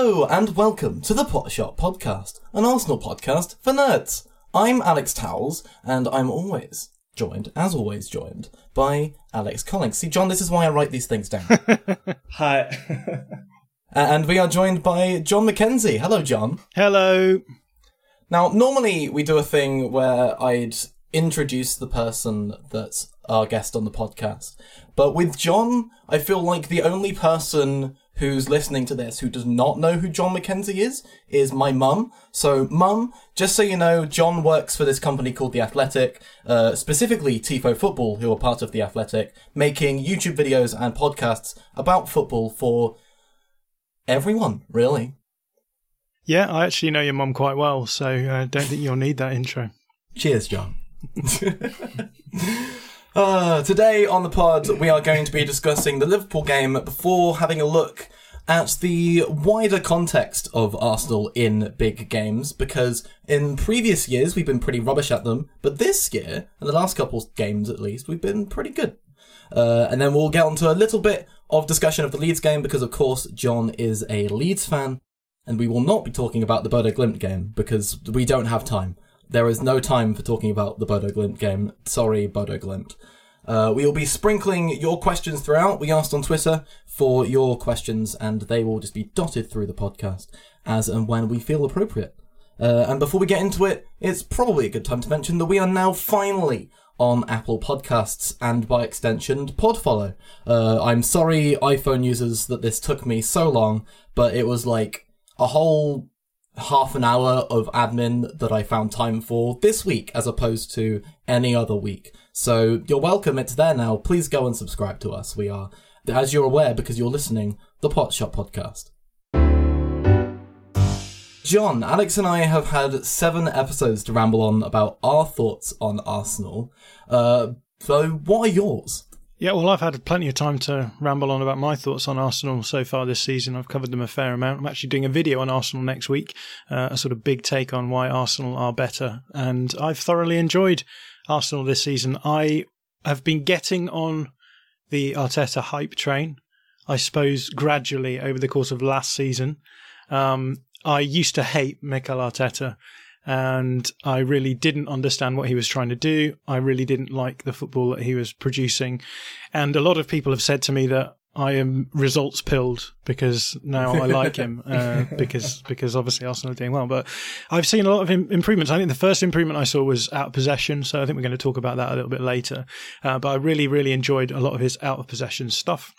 Hello and welcome to the Potshot Podcast, an Arsenal podcast for nerds. I'm Alex Towells, and I'm always joined, as always, joined by Alex Collings. See, Jon, this is why I write these things down. Hi. and we are joined by Jon Mackenzie. Hello, Jon. Hello. Now, normally we do a thing where I'd introduce the person that's our guest on the podcast, but with Jon, I feel like the only person who's listening to this who does not know who Jon Mackenzie is is my mum. So, mum, just so you know, Jon works for this company called The Athletic, uh, specifically Tifo Football, who are part of The Athletic, making YouTube videos and podcasts about football for everyone, really. Yeah, I actually know your mum quite well, so I uh, don't think you'll need that intro. Cheers, John. Uh, today on the pod, we are going to be discussing the Liverpool game before having a look at the wider context of Arsenal in big games, because in previous years we've been pretty rubbish at them, but this year, and the last couple games at least, we've been pretty good. Uh, and then we'll get onto a little bit of discussion of the Leeds game, because of course Jon is a Leeds fan, and we will not be talking about the Bodo Glimt game, because we don't have time. There is no time for talking about the Bodo Glimt game. Sorry, Bodo Glimt. Uh, we will be sprinkling your questions throughout. We asked on Twitter for your questions, and they will just be dotted through the podcast as and when we feel appropriate. Uh, and before we get into it, it's probably a good time to mention that we are now finally on Apple Podcasts and by extension Podfollow. Uh, I'm sorry, iPhone users, that this took me so long, but it was like a whole half an hour of admin that I found time for this week as opposed to any other week. So you're welcome. It's there now. Please go and subscribe to us. We are, as you're aware, because you're listening, the Potshot Podcast. Jon, Alex and I have had seven episodes to ramble on about our thoughts on Arsenal. Uh, so what are yours? Yeah, well, I've had plenty of time to ramble on about my thoughts on Arsenal so far this season. I've covered them a fair amount. I'm actually doing a video on Arsenal next week, uh, a sort of big take on why Arsenal are better. And I've thoroughly enjoyed Arsenal this season. I have been getting on the Arteta hype train, I suppose, gradually over the course of last season. Um, I used to hate Mikel Arteta and I really didn't understand what he was trying to do. I really didn't like the football that he was producing. And a lot of people have said to me that I am results pilled because now I like him uh, because because obviously Arsenal are doing well. But I've seen a lot of improvements. I think the first improvement I saw was out of possession, so I think we're going to talk about that a little bit later. Uh, but I really really enjoyed a lot of his out of possession stuff.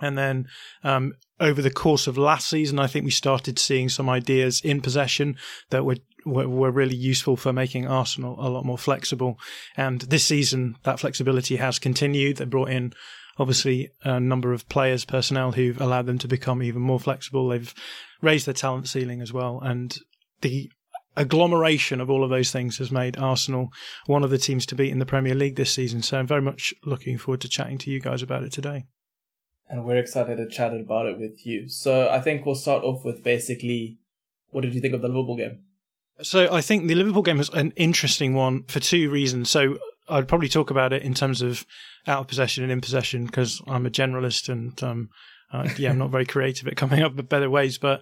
And then um, over the course of last season, I think we started seeing some ideas in possession that were, were, were really useful for making Arsenal a lot more flexible. And this season, that flexibility has continued. They brought in obviously a number of players, personnel who've allowed them to become even more flexible. They've raised their talent ceiling as well, and the agglomeration of all of those things has made Arsenal one of the teams to beat in the Premier League this season. So I'm very much looking forward to chatting to you guys about it today and we're excited to chat about it with you. So I think we'll start off with basically what did you think of the Liverpool game? So I think the Liverpool game was an interesting one for two reasons. So I'd probably talk about it in terms of out of possession and in possession because I'm a generalist and um, uh, yeah, I'm not very creative at coming up with better ways. But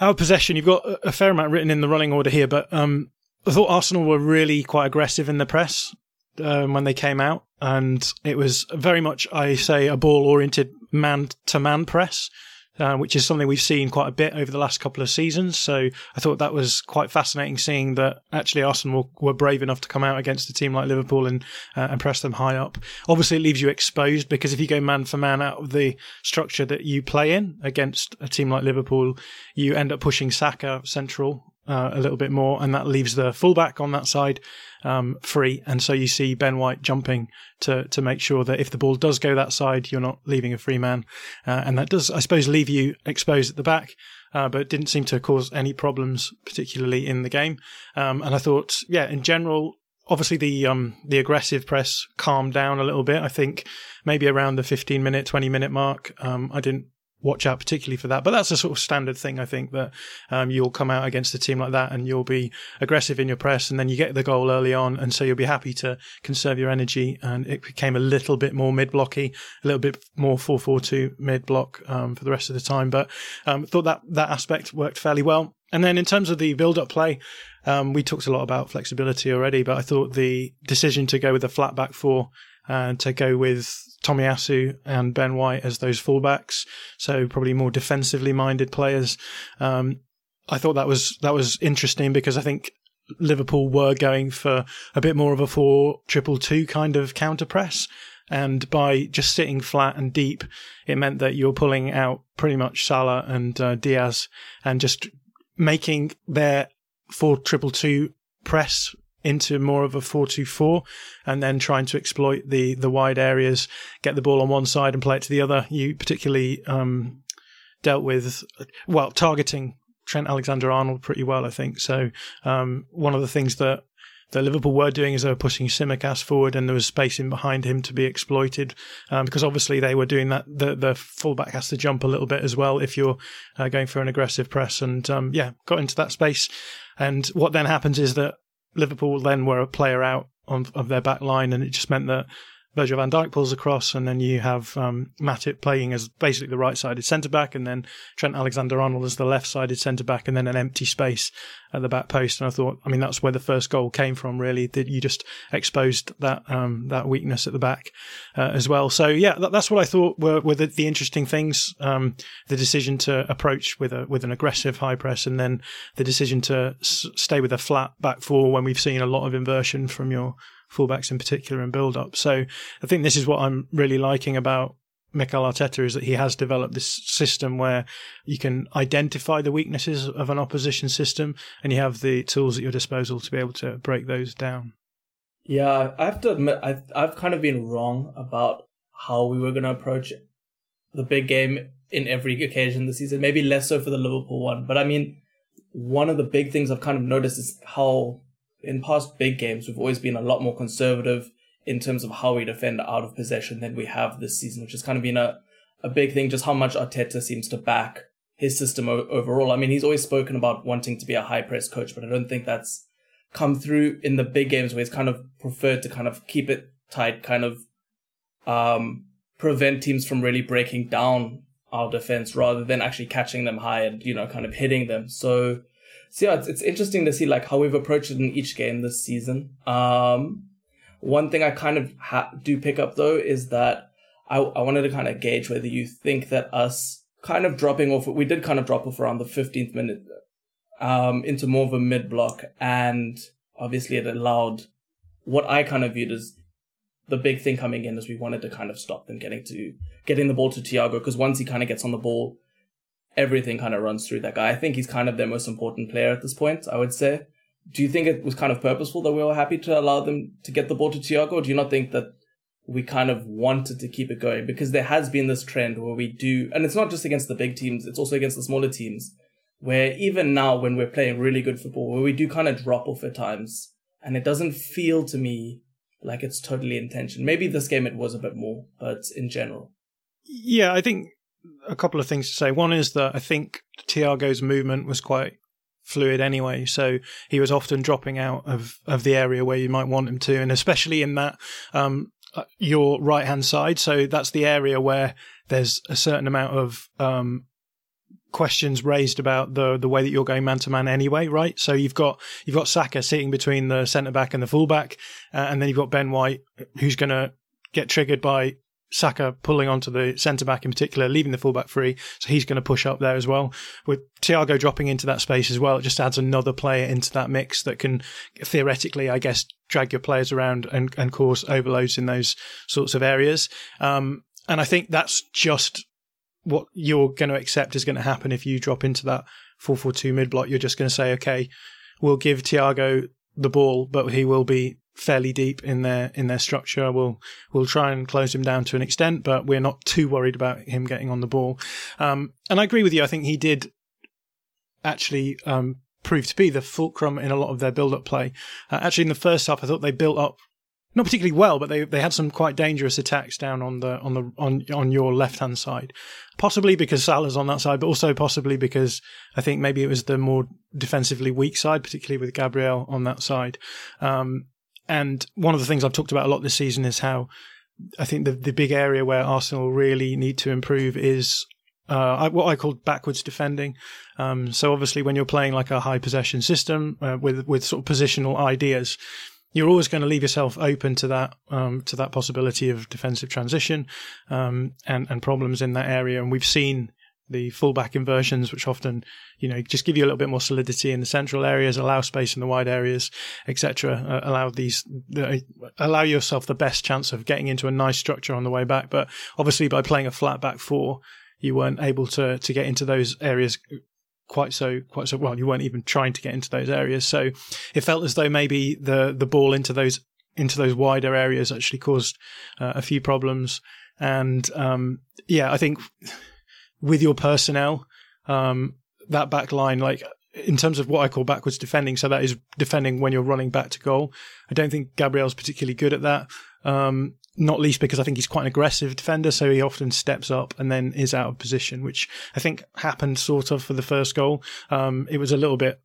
out of possession, you've got a fair amount written in the running order here. But um, I thought Arsenal were really quite aggressive in the press um, when they came out, and it was very much, I say, a ball-oriented man-to-man press. Uh, which is something we've seen quite a bit over the last couple of seasons. So I thought that was quite fascinating seeing that actually Arsenal were, were brave enough to come out against a team like Liverpool and, uh, and press them high up. Obviously, it leaves you exposed because if you go man for man out of the structure that you play in against a team like Liverpool, you end up pushing Saka central uh, a little bit more, and that leaves the fullback on that side um, free. And so you see Ben White jumping to to make sure that if the ball does go that side, you're not leaving a free man, uh, and that does, I suppose, leave you exposed at the back. Uh, but didn't seem to cause any problems, particularly in the game. Um, and I thought, yeah, in general, obviously the um the aggressive press calmed down a little bit. I think maybe around the 15 minute, 20 minute mark, um, I didn't watch out particularly for that. But that's a sort of standard thing, I think, that um, you'll come out against a team like that and you'll be aggressive in your press and then you get the goal early on. And so you'll be happy to conserve your energy. And it became a little bit more mid blocky, a little bit more 4 4 2 mid block um, for the rest of the time. But um, thought that that aspect worked fairly well. And then in terms of the build up play, um, we talked a lot about flexibility already, but I thought the decision to go with a flat back four and to go with Tommy Tomiyasu and Ben White as those fullbacks, so probably more defensively minded players. Um, I thought that was that was interesting because I think Liverpool were going for a bit more of a four triple two kind of counter press. And by just sitting flat and deep, it meant that you're pulling out pretty much Salah and uh, Diaz and just making their four triple two press into more of a 4-2-4 and then trying to exploit the the wide areas, get the ball on one side and play it to the other. You particularly um, dealt with well targeting Trent Alexander Arnold pretty well, I think. So um, one of the things that that Liverpool were doing is they were pushing Tsimikas forward and there was space in behind him to be exploited um, because obviously they were doing that. The, the fullback has to jump a little bit as well if you're uh, going for an aggressive press and um, yeah, got into that space. And what then happens is that Liverpool then were a player out on, of their back line, and it just meant that Virgil van Dijk pulls across, and then you have um, Matip playing as basically the right sided centre back, and then Trent Alexander Arnold as the left sided centre back, and then an empty space at the back post. And I thought, I mean, that's where the first goal came from, really, that you just exposed that um, that weakness at the back uh, as well. So, yeah, that, that's what I thought were, were the, the interesting things um, the decision to approach with a with an aggressive high press, and then the decision to s- stay with a flat back four when we've seen a lot of inversion from your fullbacks in particular and build up. So I think this is what I'm really liking about Mikel Arteta is that he has developed this system where you can identify the weaknesses of an opposition system and you have the tools at your disposal to be able to break those down. Yeah, I have to admit, I've, I've kind of been wrong about how we were going to approach the big game in every occasion this season. Maybe less so for the Liverpool one. But I mean, one of the big things I've kind of noticed is how in past big games, we've always been a lot more conservative in terms of how we defend out of possession than we have this season, which has kind of been a, a big thing, just how much Arteta seems to back his system o- overall. I mean, he's always spoken about wanting to be a high press coach, but I don't think that's come through in the big games where he's kind of preferred to kind of keep it tight, kind of um, prevent teams from really breaking down our defense rather than actually catching them high and, you know, kind of hitting them. So, so yeah, it's, it's interesting to see like how we've approached it in each game this season. Um, one thing I kind of ha- do pick up though is that I, I wanted to kind of gauge whether you think that us kind of dropping off, we did kind of drop off around the 15th minute, um, into more of a mid block and obviously it allowed what I kind of viewed as the big thing coming in is we wanted to kind of stop them getting to getting the ball to Thiago because once he kind of gets on the ball, everything kind of runs through that guy. I think he's kind of their most important player at this point, I would say. Do you think it was kind of purposeful that we were happy to allow them to get the ball to Thiago? Do you not think that we kind of wanted to keep it going? Because there has been this trend where we do, and it's not just against the big teams, it's also against the smaller teams, where even now when we're playing really good football, where we do kind of drop off at times, and it doesn't feel to me like it's totally intention. Maybe this game it was a bit more, but in general. Yeah, I think a couple of things to say. One is that I think Thiago's movement was quite fluid anyway, so he was often dropping out of, of the area where you might want him to, and especially in that um, your right hand side. So that's the area where there's a certain amount of um, questions raised about the the way that you're going man to man anyway, right? So you've got you've got Saka sitting between the centre back and the fullback, uh, and then you've got Ben White who's going to get triggered by Saka pulling onto the centre back in particular, leaving the fullback free. So he's going to push up there as well. With Thiago dropping into that space as well, it just adds another player into that mix that can theoretically, I guess, drag your players around and, and cause overloads in those sorts of areas. Um, and I think that's just what you're going to accept is going to happen if you drop into that 4-4-2 mid block. You're just going to say, okay, we'll give Thiago the ball, but he will be fairly deep in their in their structure. We'll we'll try and close him down to an extent, but we're not too worried about him getting on the ball. Um, and I agree with you. I think he did actually um, prove to be the fulcrum in a lot of their build-up play. Uh, actually, in the first half, I thought they built up not particularly well, but they they had some quite dangerous attacks down on the on the on on your left hand side. Possibly because Salah's on that side, but also possibly because I think maybe it was the more defensively weak side, particularly with Gabriel on that side. Um, and one of the things I've talked about a lot this season is how I think the the big area where Arsenal really need to improve is uh, what I call backwards defending. Um, so obviously, when you're playing like a high possession system uh, with with sort of positional ideas, you're always going to leave yourself open to that um, to that possibility of defensive transition um, and and problems in that area. And we've seen the fullback inversions, which often, you know, just give you a little bit more solidity in the central areas, allow space in the wide areas, etc. Uh, allow these, uh, allow yourself the best chance of getting into a nice structure on the way back. But obviously, by playing a flat back four, you weren't able to to get into those areas quite so quite so well. You weren't even trying to get into those areas, so it felt as though maybe the the ball into those into those wider areas actually caused uh, a few problems. And um, yeah, I think with your personnel, um, that back line, like in terms of what I call backwards defending, so that is defending when you're running back to goal. I don't think Gabriel's particularly good at that. Um, not least because I think he's quite an aggressive defender, so he often steps up and then is out of position, which I think happened sort of for the first goal. Um, it was a little bit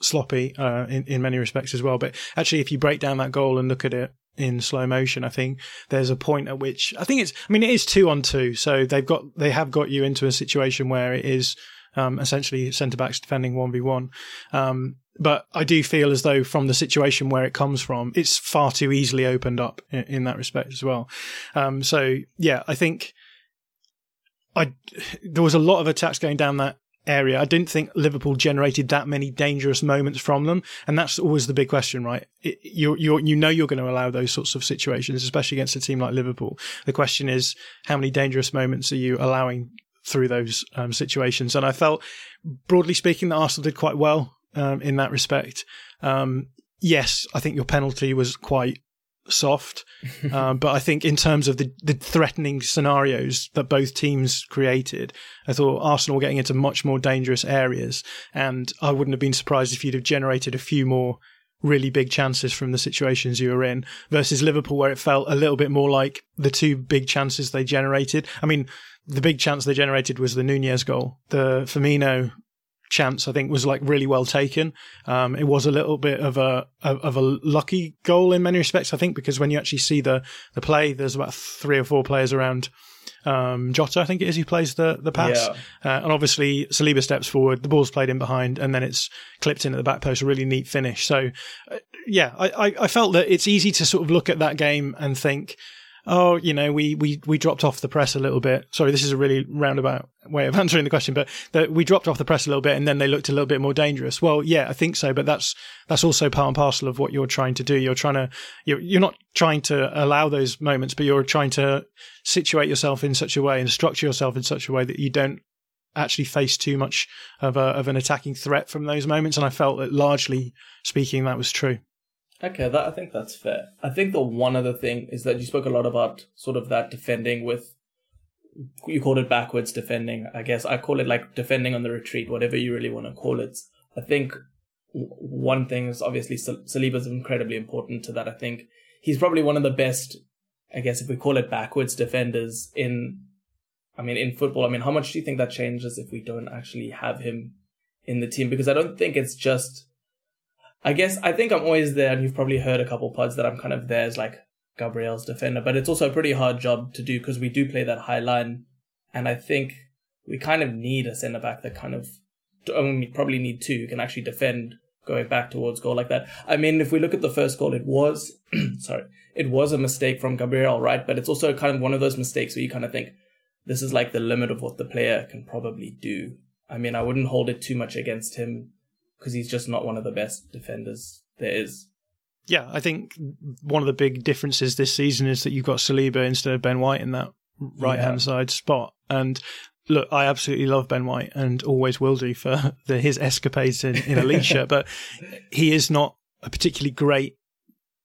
sloppy uh, in in many respects as well, but actually, if you break down that goal and look at it in slow motion, I think there's a point at which I think it's. I mean, it is two on two, so they've got they have got you into a situation where it is um, essentially centre backs defending one v one. Um, but I do feel as though from the situation where it comes from, it's far too easily opened up in, in that respect as well. Um, so yeah, I think I there was a lot of attacks going down that area. I didn't think Liverpool generated that many dangerous moments from them, and that's always the big question, right? You you you know you're going to allow those sorts of situations, especially against a team like Liverpool. The question is, how many dangerous moments are you allowing through those um, situations? And I felt, broadly speaking, that Arsenal did quite well um, in that respect. Um, yes, I think your penalty was quite soft, um, but I think in terms of the, the threatening scenarios that both teams created, I thought Arsenal were getting into much more dangerous areas, and I wouldn't have been surprised if you'd have generated a few more really big chances from the situations you were in versus Liverpool, where it felt a little bit more like the two big chances they generated. I mean, the big chance they generated was the Nunez goal. The Firmino chance, I think, was like really well taken. Um, it was a little bit of a of a lucky goal in many respects, I think, because when you actually see the the play, there's about three or four players around. Um, Jota, I think it is, who plays the the pass, yeah. uh, and obviously Saliba steps forward. The ball's played in behind, and then it's clipped in at the back post. A really neat finish. So, uh, yeah, I, I I felt that it's easy to sort of look at that game and think oh, you know, we, we, we dropped off the press a little bit. Sorry, this is a really roundabout way of answering the question, but that we dropped off the press a little bit and then they looked a little bit more dangerous. Well, yeah, I think so, but that's, that's also part and parcel of what you're trying to do. You're trying to, you're, you're not trying to allow those moments, but you're trying to situate yourself in such a way and structure yourself in such a way that you don't actually face too much of a, of an attacking threat from those moments. And I felt that largely speaking, that was true. Okay, that I think that's fair. I think the one other thing is that you spoke a lot about sort of that defending with you called it backwards defending. I guess I call it like defending on the retreat, whatever you really want to call it. I think one thing is obviously Saliba is incredibly important to that. I think he's probably one of the best, I guess if we call it backwards defenders in, I mean, in football. I mean, how much do you think that changes if we don't actually have him in the team? Because I don't think it's just I guess I think I'm always there, and you've probably heard a couple pods that I'm kind of there as like Gabriel's defender, but it's also a pretty hard job to do because we do play that high line, and I think we kind of need a centre back that kind of only probably need two who can actually defend going back towards goal like that. I mean, if we look at the first goal, it was sorry, it was a mistake from Gabriel, right? But it's also kind of one of those mistakes where you kind of think this is like the limit of what the player can probably do. I mean, I wouldn't hold it too much against him because he's just not one of the best defenders there is. Yeah, I think one of the big differences this season is that you've got Saliba instead of Ben White in that right hand yeah. side spot. And look, I absolutely love Ben White and always will do for the, his escapades in, in Alicia, but he is not a particularly great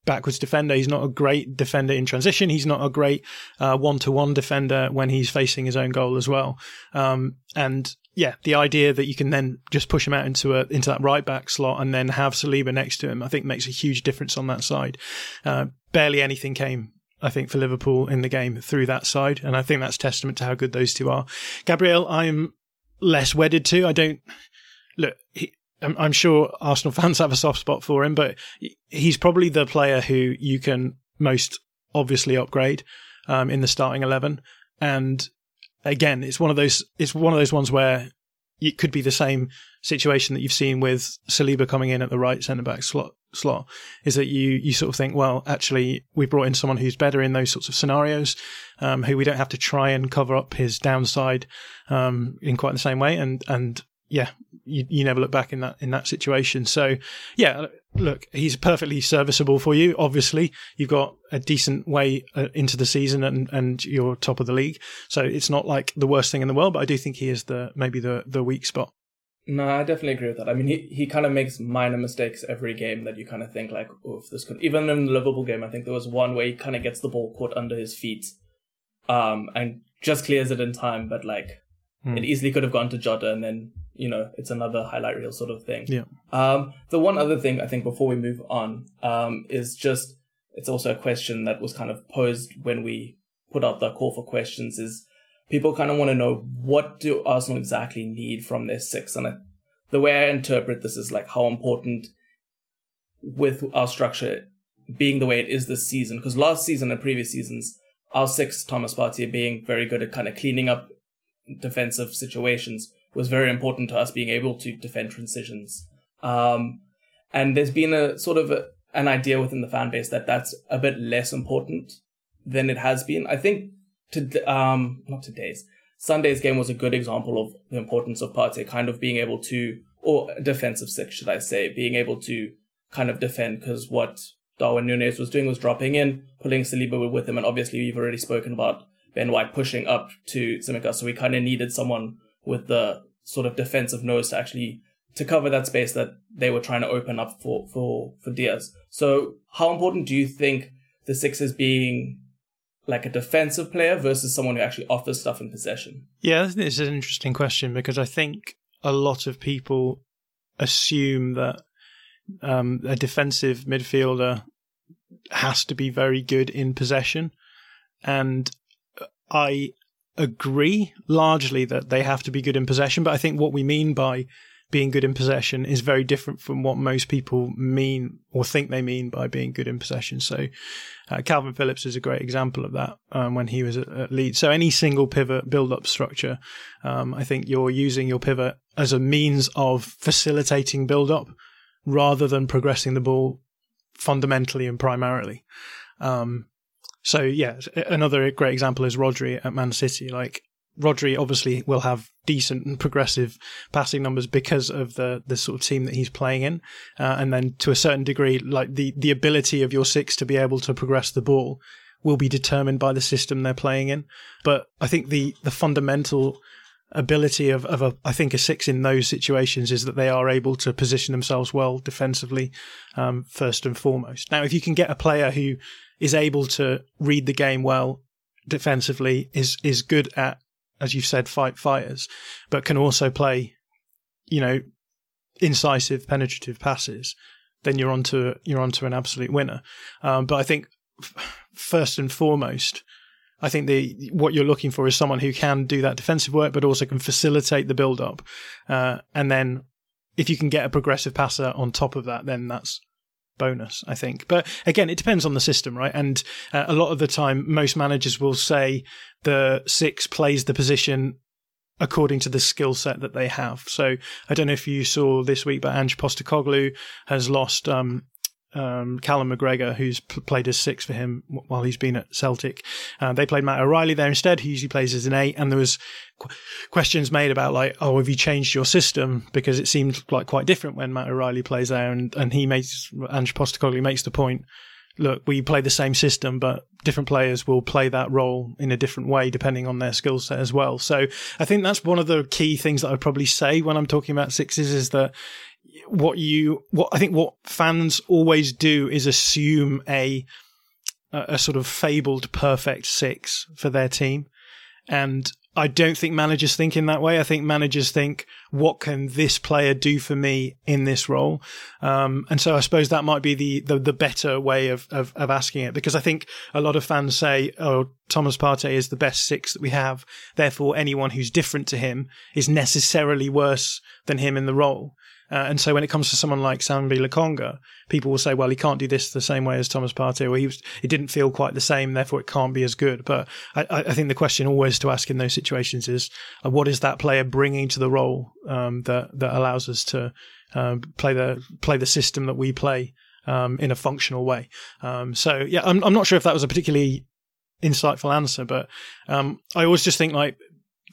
backwards defender. He's not a great defender in transition. He's not a great one to one defender when he's facing his own goal as well. Um, and yeah, the idea that you can then just push him out into a into that right back slot and then have Saliba next to him, I think makes a huge difference on that side. Uh, barely anything came I think, for Liverpool in the game through that side. And I think that's testament to how good those two are. Gabriel, I'm less wedded to. I don't look. He, I'm, sure Arsenal fans have a soft spot for him, but he's probably the player who you can most obviously upgrade um, in the starting eleven. And again, it's one of those. It's one of those ones where it could be the same situation that you've seen with Saliba coming in at the right centre back slot slot is that you you sort of think, well, actually, we brought in someone who's better in those sorts of scenarios, um, who we don't have to try and cover up his downside um, in quite the same way, and and yeah, you, you never look back in that in that situation. So yeah, look, he's perfectly serviceable for you. Obviously, you've got a decent way uh, into the season, and and you're top of the league, so it's not like the worst thing in the world. But I do think he is the maybe the the weak spot. No, I definitely agree with that. I mean, he, he kind of makes minor mistakes every game that you kind of think like, oh, this could. Even in the Liverpool game, I think there was one where he kind of gets the ball caught under his feet, um, and just clears it in time, but like hmm. it easily could have gone to Jota, and then you know it's another highlight reel sort of thing. Yeah. Um, the one other thing I think before we move on, um, is just it's also a question that was kind of posed when we put out the call for questions is people kind of want to know what do Arsenal exactly need from their six, and I, the way I interpret this is like how important with our structure being the way it is this season, because last season and previous seasons, our six Thomas Partey being very good at kind of cleaning up defensive situations was very important to us being able to defend transitions. Um, and there's been a sort of a, an idea within the fan base that that's a bit less important than it has been. I think to um not today's Sunday's game was a good example of the importance of Partey kind of being able to or defensive six should I say being able to kind of defend because what Darwin Nunez was doing was dropping in, pulling Saliba with him, and obviously we've already spoken about Ben White pushing up to Tsimikas, so we kind of needed someone with the sort of defensive nose to actually to cover that space that they were trying to open up for for for Diaz. So how important do you think the sixes being like a defensive player versus someone who actually offers stuff in possession? Yeah, this is an interesting question because I think a lot of people assume that um, a defensive midfielder has to be very good in possession. And I agree largely that they have to be good in possession, but I think what we mean by being good in possession is very different from what most people mean or think they mean by being good in possession. So, uh, Kalvin Phillips is a great example of that um, when he was at, at Leeds. So, any single pivot build up structure, um, I think you're using your pivot as a means of facilitating build up rather than progressing the ball fundamentally and primarily. Um, so yeah, another great example is Rodri at Man City. Like Rodri obviously will have decent and progressive passing numbers because of the the sort of team that he's playing in, uh, and then to a certain degree, like the the ability of your six to be able to progress the ball will be determined by the system they're playing in. But I think the the fundamental ability of, of a, I think a six in those situations is that they are able to position themselves well defensively, um, first and foremost. Now, if you can get a player who is able to read the game well defensively, is, is good at as you've said, fight fires, but can also play, you know, incisive, penetrative passes, then you're onto you're onto an absolute winner. Um, but I think first and foremost, I think the what you're looking for is someone who can do that defensive work, but also can facilitate the build up. Uh, and then if you can get a progressive passer on top of that, then that's bonus, I think. But again, it depends on the system, right? And uh, a lot of the time, most managers will say the six plays the position according to the skill set that they have. So I don't know if you saw this week, but Ange Postecoglou has lost um, um, Callum McGregor, who's p- played as six for him while he's been at Celtic. Uh, they played Matt O'Riley there instead, He usually plays as an eight. And there was qu- questions made about like, oh, have you changed your system? Because it seemed like quite different when Matt O'Riley plays there. And, and he makes, Ange Postecoglou makes the point, look, we play the same system, but different players will play that role in a different way depending on their skill set as well. So I think that's one of the key things that I'd probably say when I'm talking about sixes is that what you what I think what fans always do is assume a a sort of fabled perfect six for their team, and I don't think managers think in that way. I think managers think, what can this player do for me in this role? Um, and so I suppose that might be the, the, the better way of, of, of, asking it because I think a lot of fans say, oh, Thomas Partey is the best six that we have. Therefore, anyone who's different to him is necessarily worse than him in the role. Uh, and so when it comes to someone like Sambi Lokonga, people will say, well, he can't do this the same way as Thomas Partey, or he was, it didn't feel quite the same, therefore it can't be as good. But I, I think the question always to ask in those situations is, uh, what is that player bringing to the role um, that that allows us to um, play the play the system that we play um, in a functional way? Um, so yeah, I'm, I'm not sure if that was a particularly insightful answer, but um, I always just think like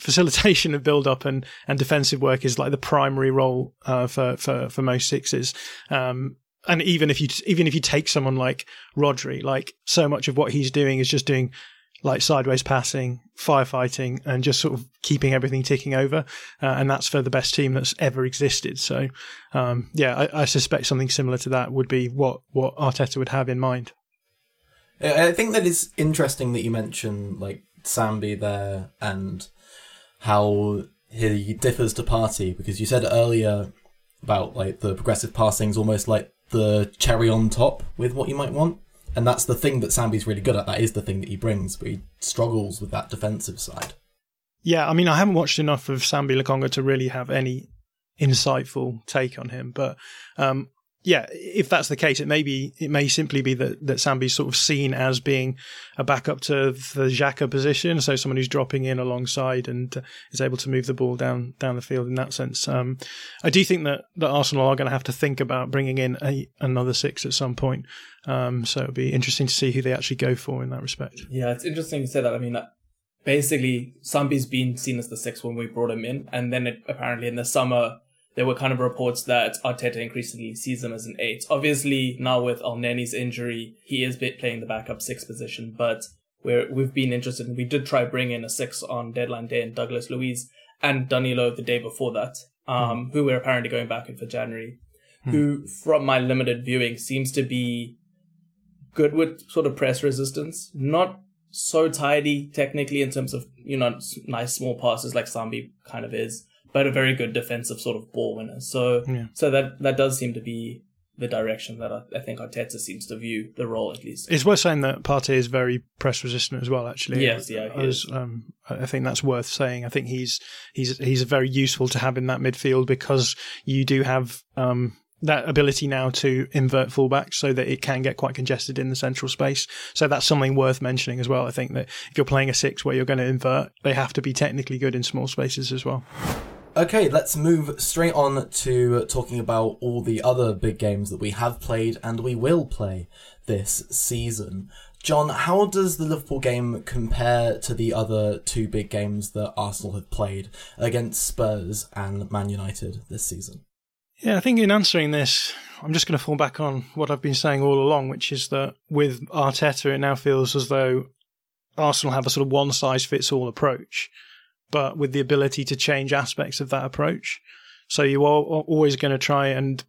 facilitation of build up and, and defensive work is like the primary role uh, for, for for most sixes. Um, and even if you even if you take someone like Rodri, like so much of what he's doing is just doing like sideways passing, firefighting, and just sort of keeping everything ticking over. Uh, and that's for the best team that's ever existed. So, um, yeah, I, I, suspect something similar to that would be what, what Arteta would have in mind. I think that it's interesting that you mention like Sambi there and how he differs to Partey because you said earlier about like the progressive passing is almost like the cherry on top with what you might want. And that's the thing that Sambi's really good at. That is the thing that he brings, but he struggles with that defensive side. Yeah, I mean, I haven't watched enough of Sambi Lokonga to really have any insightful take on him, but um, yeah, if that's the case, it may be it may simply be that that Sambi's sort of seen as being a backup to the Xhaka position, so someone who's dropping in alongside and uh, is able to move the ball down down the field in that sense. Um, I do think that that Arsenal are going to have to think about bringing in a, another six at some point. Um, so it'll be interesting to see who they actually go for in that respect. Yeah, it's interesting to say that. I mean, basically, Sambi's been seen as the six when we brought him in, and then it, apparently in the summer there were kind of reports that Arteta increasingly sees him as an eight. Obviously, now with Elneny's injury, he is playing the backup six position, but we're, we've been interested and we did try bring in a six on deadline day in Douglas Luiz and Danilo the day before that, um, mm. who we're apparently going back in for January, mm. who from my limited viewing seems to be good with sort of press resistance, not so tidy technically in terms of, you know, nice small passes like Sambi kind of is, but a very good defensive sort of ball winner. So yeah. so that that does seem to be the direction that I, I, think Arteta seems to view the role at least. It's worth saying that Partey is very press resistant as well. Actually, yes, yeah, I, was, um, I think that's worth saying. I think he's he's he's very useful to have in that midfield because you do have um, that ability now to invert fullbacks so that it can get quite congested in the central space. So that's something worth mentioning as well. I think that if you're playing a six where you're going to invert, they have to be technically good in small spaces as well. Okay, let's move straight on to talking about all the other big games that we have played and we will play this season. Jon, how does the Liverpool game compare to the other two big games that Arsenal have played against Spurs and Man United this season? Yeah, I think in answering this, I'm just going to fall back on what I've been saying all along, which is that with Arteta, it now feels as though Arsenal have a sort of one size fits all approach but with the ability to change aspects of that approach. So you are always going to try and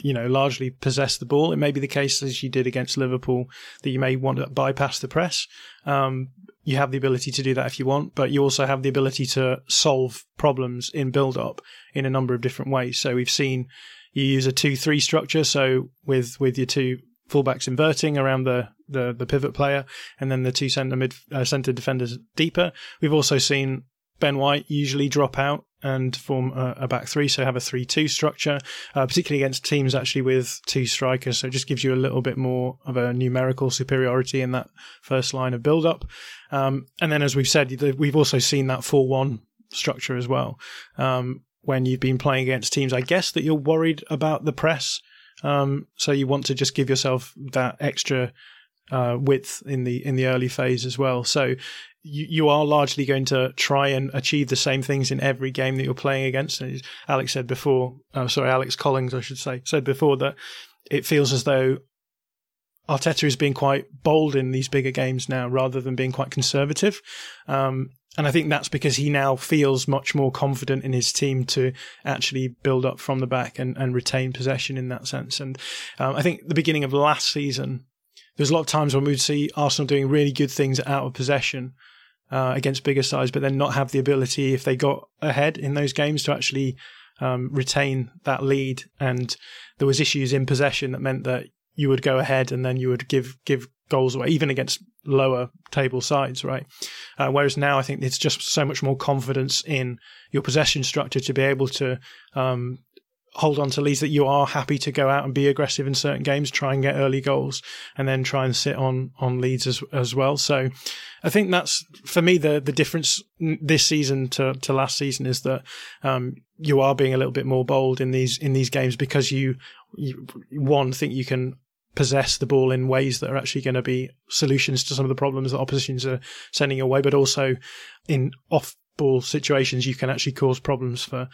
you know, largely possess the ball. It may be the case as you did against Liverpool that you may want to bypass the press. Um, you have the ability to do that if you want, but you also have the ability to solve problems in build up in a number of different ways. So we've seen you use a two-three structure. So with with your two fullbacks inverting around the, the, the pivot player, and then the two centre mid uh, centre defenders deeper. We've also seen Ben White usually drop out and form a, a back three, so have a three-two structure, uh, particularly against teams actually with two strikers. So it just gives you a little bit more of a numerical superiority in that first line of build-up. Um, and then, as we've said, we've also seen that four-one structure as well. Um, when you've been playing against teams, I guess that you're worried about the press um, so you want to just give yourself that extra uh, width in the in the early phase as well. So you, you are largely going to try and achieve the same things in every game that you're playing against. As Alex said before, uh, sorry, Alex Collings, I should say, said before that it feels as though Arteta is being quite bold in these bigger games now rather than being quite conservative. Um, and I think that's because he now feels much more confident in his team to actually build up from the back and, and retain possession in that sense. And um, I think the beginning of last season, there's a lot of times when we'd see Arsenal doing really good things out of possession uh, against bigger sides, but then not have the ability if they got ahead in those games to actually um, retain that lead. And there was issues in possession that meant that you would go ahead and then you would give give goals away, even against lower table sides, right? Uh, whereas now I think it's just so much more confidence in your possession structure to be able to um, hold on to leads that you are happy to go out and be aggressive in certain games, try and get early goals, and then try and sit on on leads as as well. So, I think that's for me the the difference this season to to last season is that um, you are being a little bit more bold in these in these games because you, you one think you can possess the ball in ways that are actually going to be solutions to some of the problems that oppositions are sending away, but also in off ball situations, you can actually cause problems for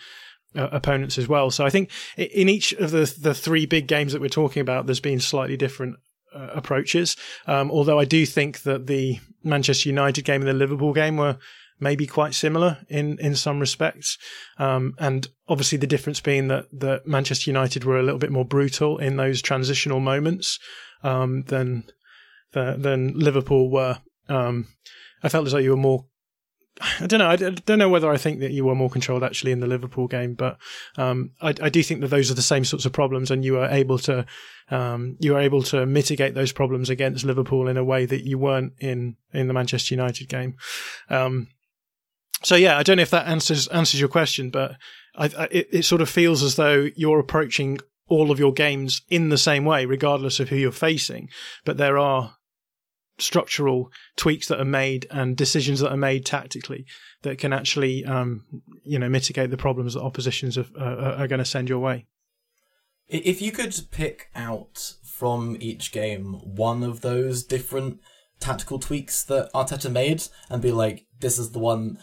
uh, opponents as well. So I think in each of the the three big games that we're talking about, there's been slightly different uh, approaches. Um, although I do think that the Manchester United game and the Liverpool game were maybe quite similar in in some respects. Um, and obviously the difference being that that Manchester United were a little bit more brutal in those transitional moments um, than than Liverpool were. Um, I felt as though you were more. I don't know. I don't know whether I think that you were more controlled actually in the Liverpool game, but um, I, I, do think that those are the same sorts of problems, and you were able to um, you were able to mitigate those problems against Liverpool in a way that you weren't in in the Manchester United game. Um, so yeah, I don't know if that answers answers your question, but I, I, it, it sort of feels as though you're approaching all of your games in the same way, regardless of who you're facing. But there are structural tweaks that are made and decisions that are made tactically that can actually, um, you know, mitigate the problems that oppositions are, are going to send your way. If you could pick out from each game one of those different tactical tweaks that Arteta made and be like, this is the one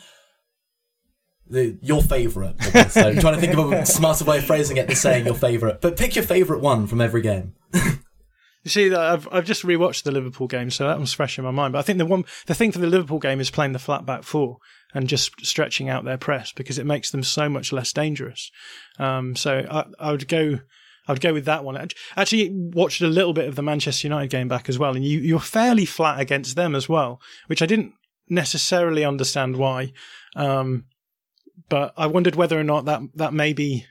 the, your favourite. So trying to think of a smarter way of phrasing it than saying your favourite. But pick your favourite one from every game. you see, I've I've just rewatched the Liverpool game, so that was fresh in my mind. But I think the one the thing for the Liverpool game is playing the flat back four and just stretching out their press because it makes them so much less dangerous. Um, so I, I would go. I'd go with that one. Actually, watched a little bit of the Manchester United game back as well, and you, you're fairly flat against them as well, which I didn't necessarily understand why. Um, but I wondered whether or not that that maybe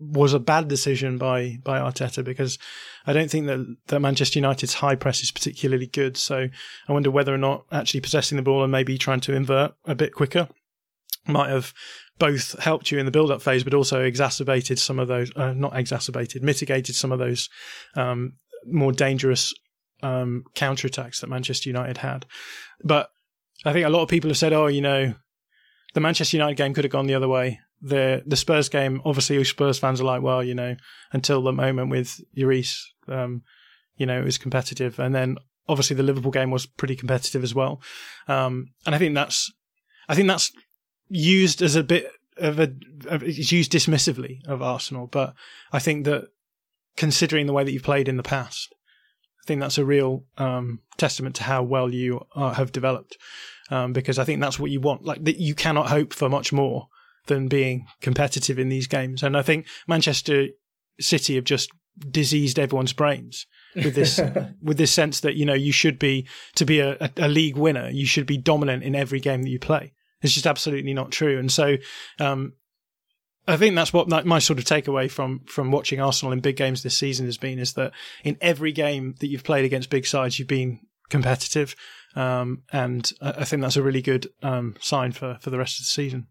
was a bad decision by by Arteta because I don't think that, that Manchester United's high press is particularly good. So I wonder whether or not actually possessing the ball and maybe trying to invert a bit quicker might have both helped you in the build up phase, but also exacerbated some of those, uh, not exacerbated, mitigated some of those um, more dangerous um, counterattacks that Manchester United had. But I think a lot of people have said, oh, you know, the Manchester United game could have gone the other way. The the Spurs game, obviously, Spurs fans are like, well, you know, until the moment with Lloris, um, you know, it was competitive, and then obviously the Liverpool game was pretty competitive as well. Um, and I think that's, I think that's used as a bit of a, it's used dismissively of Arsenal, but I think that considering the way that you've played in the past, I think that's a real um, testament to how well you have developed um, because I think that's what you want. Like that, you cannot hope for much more than being competitive in these games. And I think Manchester City have just diseased everyone's brains with this with this sense that you know you should be to be a, a, league winner, you should be dominant in every game that you play. It's just absolutely not true. And so. Um, I think that's what my sort of takeaway from from watching Arsenal in big games this season has been is that in every game that you've played against big sides, you've been competitive. Um, and I think that's a really good um, sign for, for the rest of the season.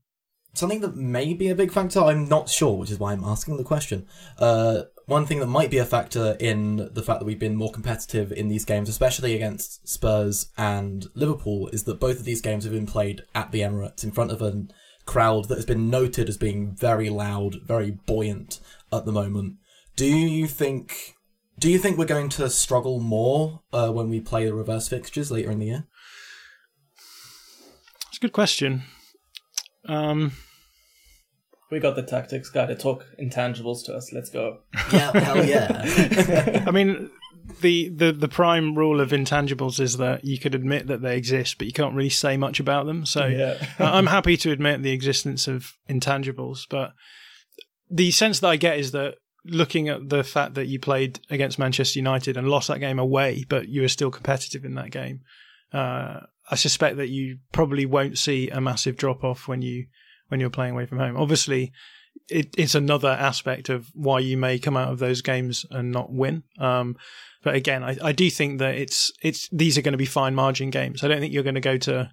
Something that may be a big factor, I'm not sure, which is why I'm asking the question. Uh, one thing that might be a factor in the fact that we've been more competitive in these games, especially against Spurs and Liverpool, is that both of these games have been played at the Emirates in front of a crowd that has been noted as being very loud, very buoyant at the moment. Do you think do you think we're going to struggle more uh, when we play the reverse fixtures later in the year? It's a good question. Um, we got the tactics guy to talk intangibles to us. Let's go. Yeah, hell yeah. I mean, the, the, the prime rule of intangibles is that you could admit that they exist, but you can't really say much about them. So Yeah. I'm happy to admit the existence of intangibles, but the sense that I get is that looking at the fact that you played against Manchester United and lost that game away, but you were still competitive in that game, uh, I suspect that you probably won't see a massive drop off when you when you're playing away from home. Obviously, it, it's another aspect of why you may come out of those games and not win. Um, but again, I, I do think that it's it's these are going to be fine margin games. I don't think you're going to go to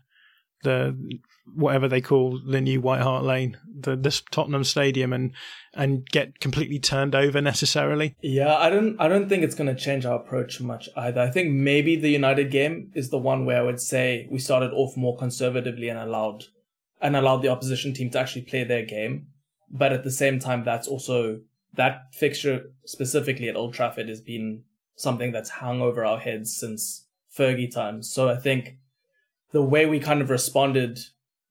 the whatever they call the new White Hart Lane, the this Tottenham Stadium, and and get completely turned over necessarily. Yeah, I don't I don't think it's gonna change our approach much either. I think maybe the United game is the one where I would say we started off more conservatively and allowed and allowed the opposition team to actually play their game. But at the same time that's also that fixture specifically at Old Trafford has been something that's hung over our heads since Fergie times. So I think the way we kind of responded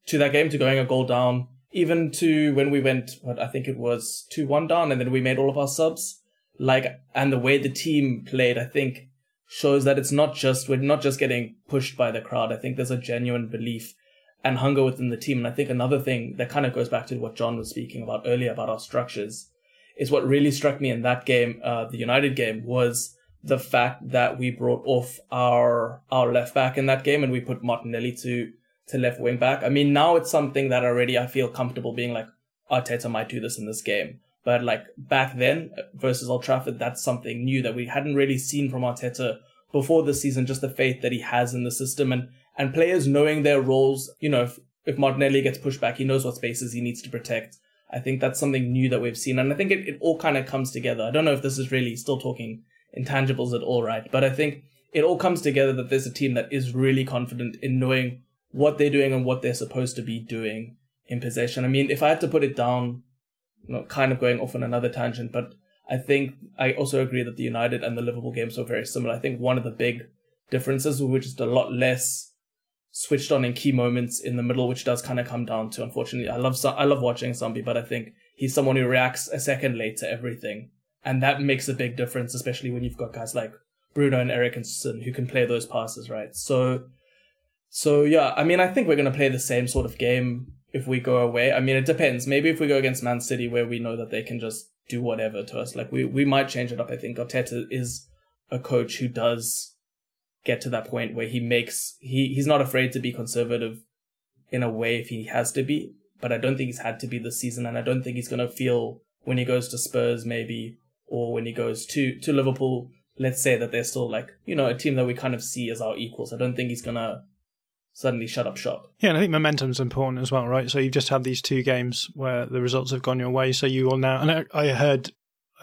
to that game, to going a goal down, even to when we went, what I think it was 2 1 down, and then we made all of our subs. Like, and the way the team played, I think shows that it's not just, we're not just getting pushed by the crowd. I think there's a genuine belief and hunger within the team. And I think another thing that kind of goes back to what Jon was speaking about earlier about our structures is what really struck me in that game, uh, the United game, was the fact that we brought off our our left back in that game and we put Martinelli to to left wing back. I mean, now it's something that already I feel comfortable being like Arteta might do this in this game. But like back then versus Old Trafford, that's something new that we hadn't really seen from Arteta before this season. Just the faith that he has in the system and and players knowing their roles. You know, if if Martinelli gets pushed back, he knows what spaces he needs to protect. I think that's something new that we've seen, and I think it, it all kind of comes together. I don't know if this is really still talking intangibles at all, right? But I think it all comes together that there's a team that is really confident in knowing what they're doing and what they're supposed to be doing in possession. I mean, if I had to put it down, you know, kind of going off on another tangent, but I think I also agree that the United and the Liverpool games were very similar. I think one of the big differences was just a lot less switched on in key moments in the middle, which does kind of come down to, unfortunately, I love, I love watching Sambi, but I think he's someone who reacts a second late to everything. And that makes a big difference, especially when you've got guys like Bruno and Eriksen who can play those passes, right? So, so yeah, I mean, I think we're to play the same sort of game if we go away. I mean, it depends. Maybe if we go against Man City where we know that they can just do whatever to us, like we, we might change it up. I think Arteta is a coach who does get to that point where he makes, he, he's not afraid to be conservative in a way if he has to be, but I don't think he's had to be this season. And I don't think he's going to feel when he goes to Spurs, maybe, or when he goes to, to Liverpool, let's say that they're still like, you know, a team that we kind of see as our equals. I don't think he's going to suddenly shut up shop. Yeah, and I think momentum's important as well, right? So you've just had these two games where the results have gone your way. So you will now, and I, I heard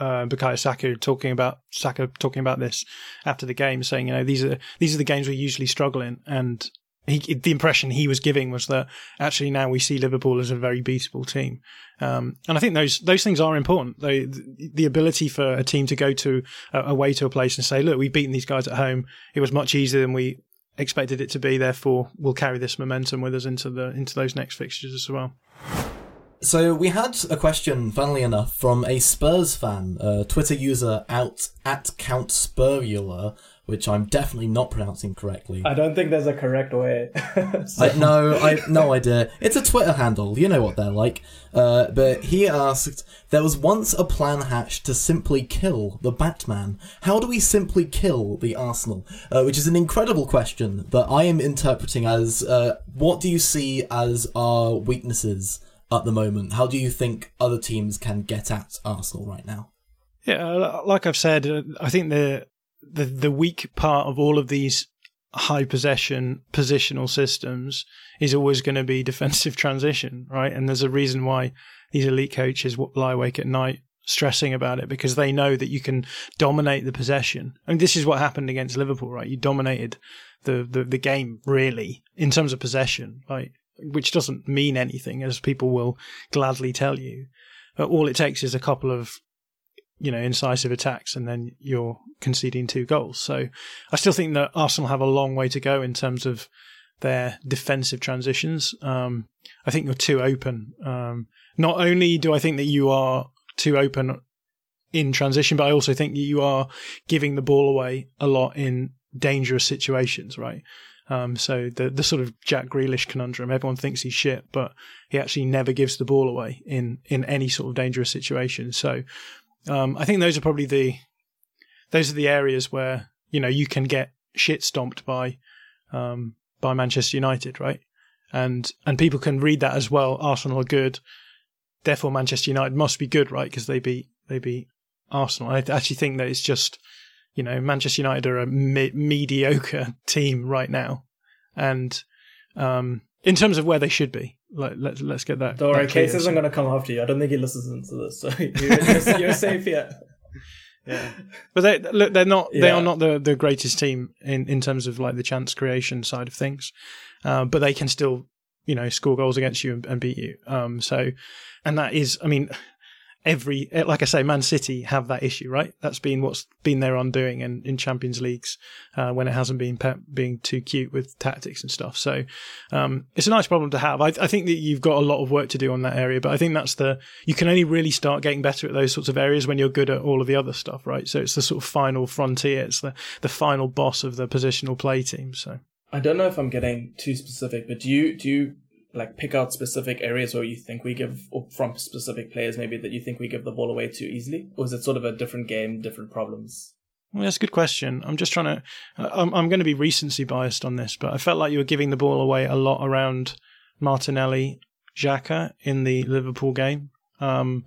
uh, Bukayo Saka talking about Saka talking about this after the game, saying, you know, these are these are the games we usually struggle in, and he, the impression he was giving was that actually now we see Liverpool as a very beatable team, um, and I think those those things are important. The ability for a team to go to uh, away to a place and say, look, we've beaten these guys at home. It was much easier than we expected it to be. Therefore, we'll carry this momentum with us into the into those next fixtures as well. So we had a question, funnily enough, from a Spurs fan, uh, Twitter user out at Count Spurula, which I'm definitely not pronouncing correctly. I don't think there's a correct way. so. I, no, I no idea. It's a Twitter handle. You know what they're like. Uh, but he asked, "There was once a plan hatched to simply kill the Batman. How do we simply kill the Arsenal?" Uh, which is an incredible question that I am interpreting as, uh, "What do you see as our weaknesses?" At the moment. How do you think other teams can get at Arsenal right now? Yeah, like I've said, uh, I think the the the weak part of all of these high possession positional systems is always going to be defensive transition, right? And there's a reason why these elite coaches lie awake at night stressing about it because they know that you can dominate the possession. And this is what happened against Liverpool, right? You dominated the, the, the game really in terms of possession. Like which doesn't mean anything, as people will gladly tell you. All it takes is a couple of, you know, incisive attacks, and then you're conceding two goals. So I still think that Arsenal have a long way to go in terms of their defensive transitions. Um, I think you're too open. Um, not only do I think that you are too open in transition, but I also think that you are giving the ball away a lot in dangerous situations, right? Um, so the the sort of Jack Grealish conundrum. Everyone thinks he's shit, but he actually never gives the ball away in in any sort of dangerous situation. So um, I think those are probably the those are the areas where you know you can get shit stomped by um, by Manchester United, right? And and people can read that as well. Arsenal are good, therefore Manchester United must be good, right? Because they beat they beat Arsenal. I actually think that it's just you know, Manchester United are a me- mediocre team right now, and um, in terms of where they should be, like, let's let's get that. Don't worry. Case isn't going to come after you. I don't think he listens to this, so you're, you're, you're safe here. Yeah, but they look, they're not. They are not the, the greatest team in, in terms of like the chance creation side of things, uh, but they can still, you know, score goals against you and, and beat you. Um, so, and that is, I mean, every like I say, Man City have that issue, right? That's been what's been their undoing in, in Champions Leagues uh, when it hasn't been Pep being too cute with tactics and stuff. So, um, it's a nice problem to have. I, I think that you've got a lot of work to do on that area, but I think that's the you can only really start getting better at those sorts of areas when you're good at all of the other stuff, right? So it's the sort of final frontier. It's the the final boss of the positional play team. So. I don't know if I'm getting too specific, but do you do you like pick out specific areas where you think we give or from specific players maybe that you think we give the ball away too easily, or is it sort of a different game, different problems? Well, that's a good question. I'm just trying to. I'm, I'm going to be recency biased on this, but I felt like you were giving the ball away a lot around Martinelli, Xhaka in the Liverpool game. Um,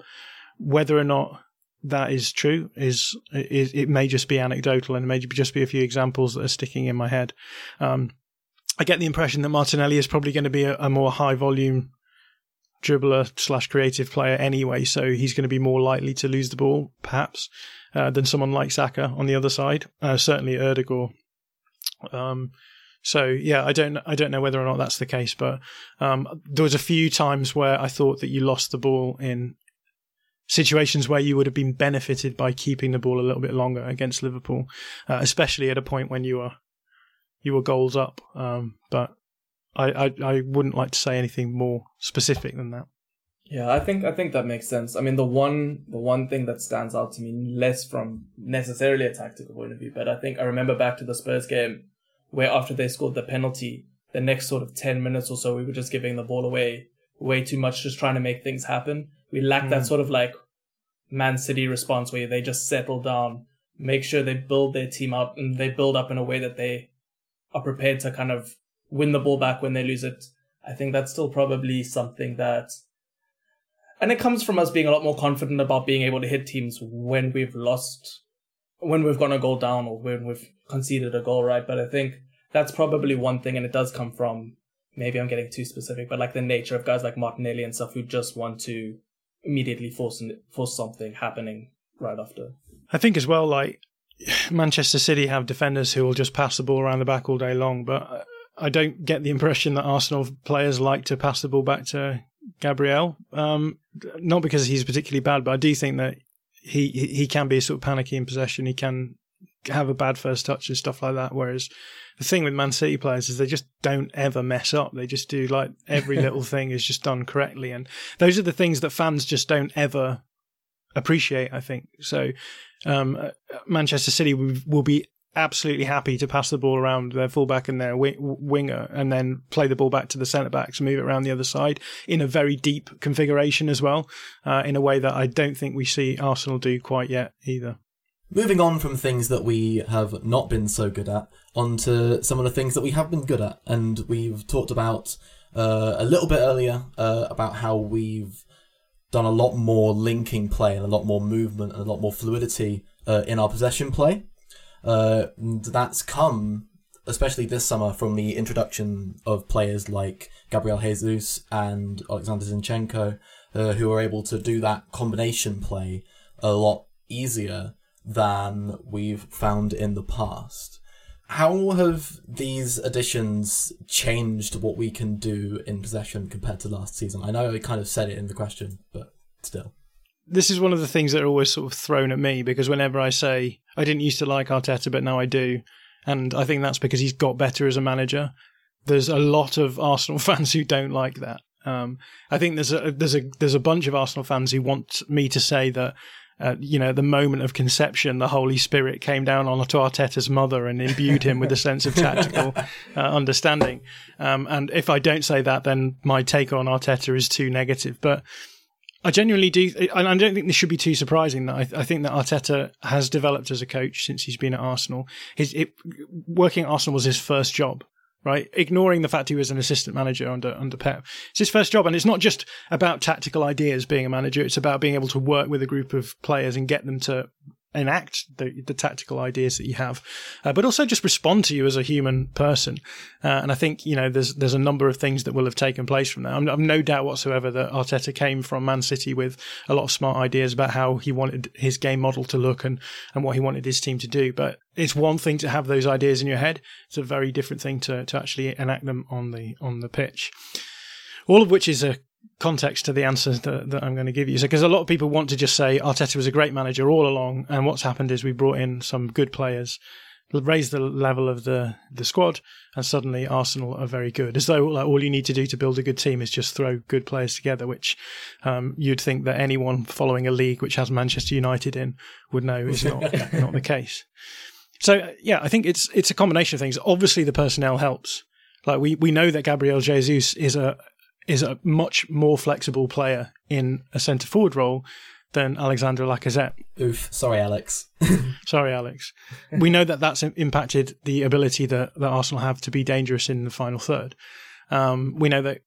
whether or not that is true is, is it may just be anecdotal and it may just be a few examples that are sticking in my head. Um, I get the impression that Martinelli is probably going to be a, a more high volume dribbler slash creative player anyway, so he's going to be more likely to lose the ball, perhaps, uh, than someone like Saka on the other side. Uh, certainly Ødegaard. Um, so yeah, I don't I don't know whether or not that's the case, but um, there was a few times where I thought that you lost the ball in situations where you would have been benefited by keeping the ball a little bit longer against Liverpool, uh, especially at a point when you were you were goals up. Um, but I, I I wouldn't like to say anything more specific than that. Yeah, I think I think that makes sense. I mean, the one the one thing that stands out to me less from necessarily a tactical point of view, but I think I remember back to the Spurs game where after they scored the penalty, the next sort of ten minutes or so, we were just giving the ball away way too much, just trying to make things happen. We lacked that Mm. sort of like Man City response where they just settle down, make sure they build their team up, and they build up in a way that they are prepared to kind of win the ball back when they lose it. I think that's still probably something that and it comes from us being a lot more confident about being able to hit teams when we've lost when we've gone a goal down or when we've conceded a goal right but i think that's probably one thing and it does come from maybe i'm getting too specific but like the nature of guys like martinelli and stuff who just want to immediately force force something happening right after I think as well, like Manchester City have defenders who will just pass the ball around the back all day long, but I don't get the impression that Arsenal players like to pass the ball back to Gabriel. Um, not because he's particularly bad, but I do think that he he he can be sort of panicky in possession. He can have a bad first touch and stuff like that. Whereas the thing with Man City players is they just don't ever mess up. They just do like every little thing is just done correctly, and those are the things that fans just don't ever appreciate. I think so. Um, uh, Manchester City will, be absolutely happy to pass the ball around their fullback and their wi- winger, and then play the ball back to the centre backs, move it around the other side in a very deep configuration as well, uh, in a way that I don't think we see Arsenal do quite yet either. Moving on from things that we have not been so good at, onto some of the things that we have been good at, and we've talked about uh, a little bit earlier uh, about how we've done a lot more linking play and a lot more movement and a lot more fluidity uh, in our possession play. Uh, that's come, especially this summer, from the introduction of players like Gabriel Jesus and Alexander Zinchenko, uh, who are able to do that combination play a lot easier than we've found in the past. How have these additions changed what we can do in possession compared to last season? I know I kind of said it in the question, but still. This is one of the things that are always sort of thrown at me because whenever I say I didn't used to like Arteta, but now I do, and I think that's because he's got better as a manager. There's a lot of Arsenal fans who don't like that. Um, I think there's a there's a there's a bunch of Arsenal fans who want me to say that uh, you know, the moment of conception, the Holy Spirit came down onto Arteta's mother and imbued him with a sense of tactical uh, understanding. Um, and if I don't say that, then my take on Arteta is too negative. But I genuinely do, and I don't think this should be too surprising. That I, I think that Arteta has developed as a coach since he's been at Arsenal. His it, working at Arsenal was his first job right? Ignoring the fact he was an assistant manager under under Pep. It's his first job, and it's not just about tactical ideas being a manager. It's about being able to work with a group of players and get them to enact the, the tactical ideas that you have, uh, but also just respond to you as a human person. Uh, and I think you know there's there's a number of things that will have taken place from that. I'm, I'm no doubt whatsoever that Arteta came from Man City with a lot of smart ideas about how he wanted his game model to look and and what he wanted his team to do. But it's one thing to have those ideas in your head; it's a very different thing to to actually enact them on the on the pitch. All of which is a context to the answer that, that I'm going to give you. So, because a lot of people want to just say Arteta was a great manager all along, and what's happened is we brought in some good players, raised the level of the the squad, and suddenly Arsenal are very good. As though like, all you need to do to build a good team is just throw good players together, which um, you'd think that anyone following a league which has Manchester United in would know is not not the case. So yeah, I think it's it's a combination of things. Obviously, the personnel helps. Like we, we know that Gabriel Jesus is a is a much more flexible player in a centre forward role than Alexandre Lacazette. Oof, sorry, Alex. sorry, Alex. We know that that's impacted the ability that, that Arsenal have to be dangerous in the final third. Um, we know that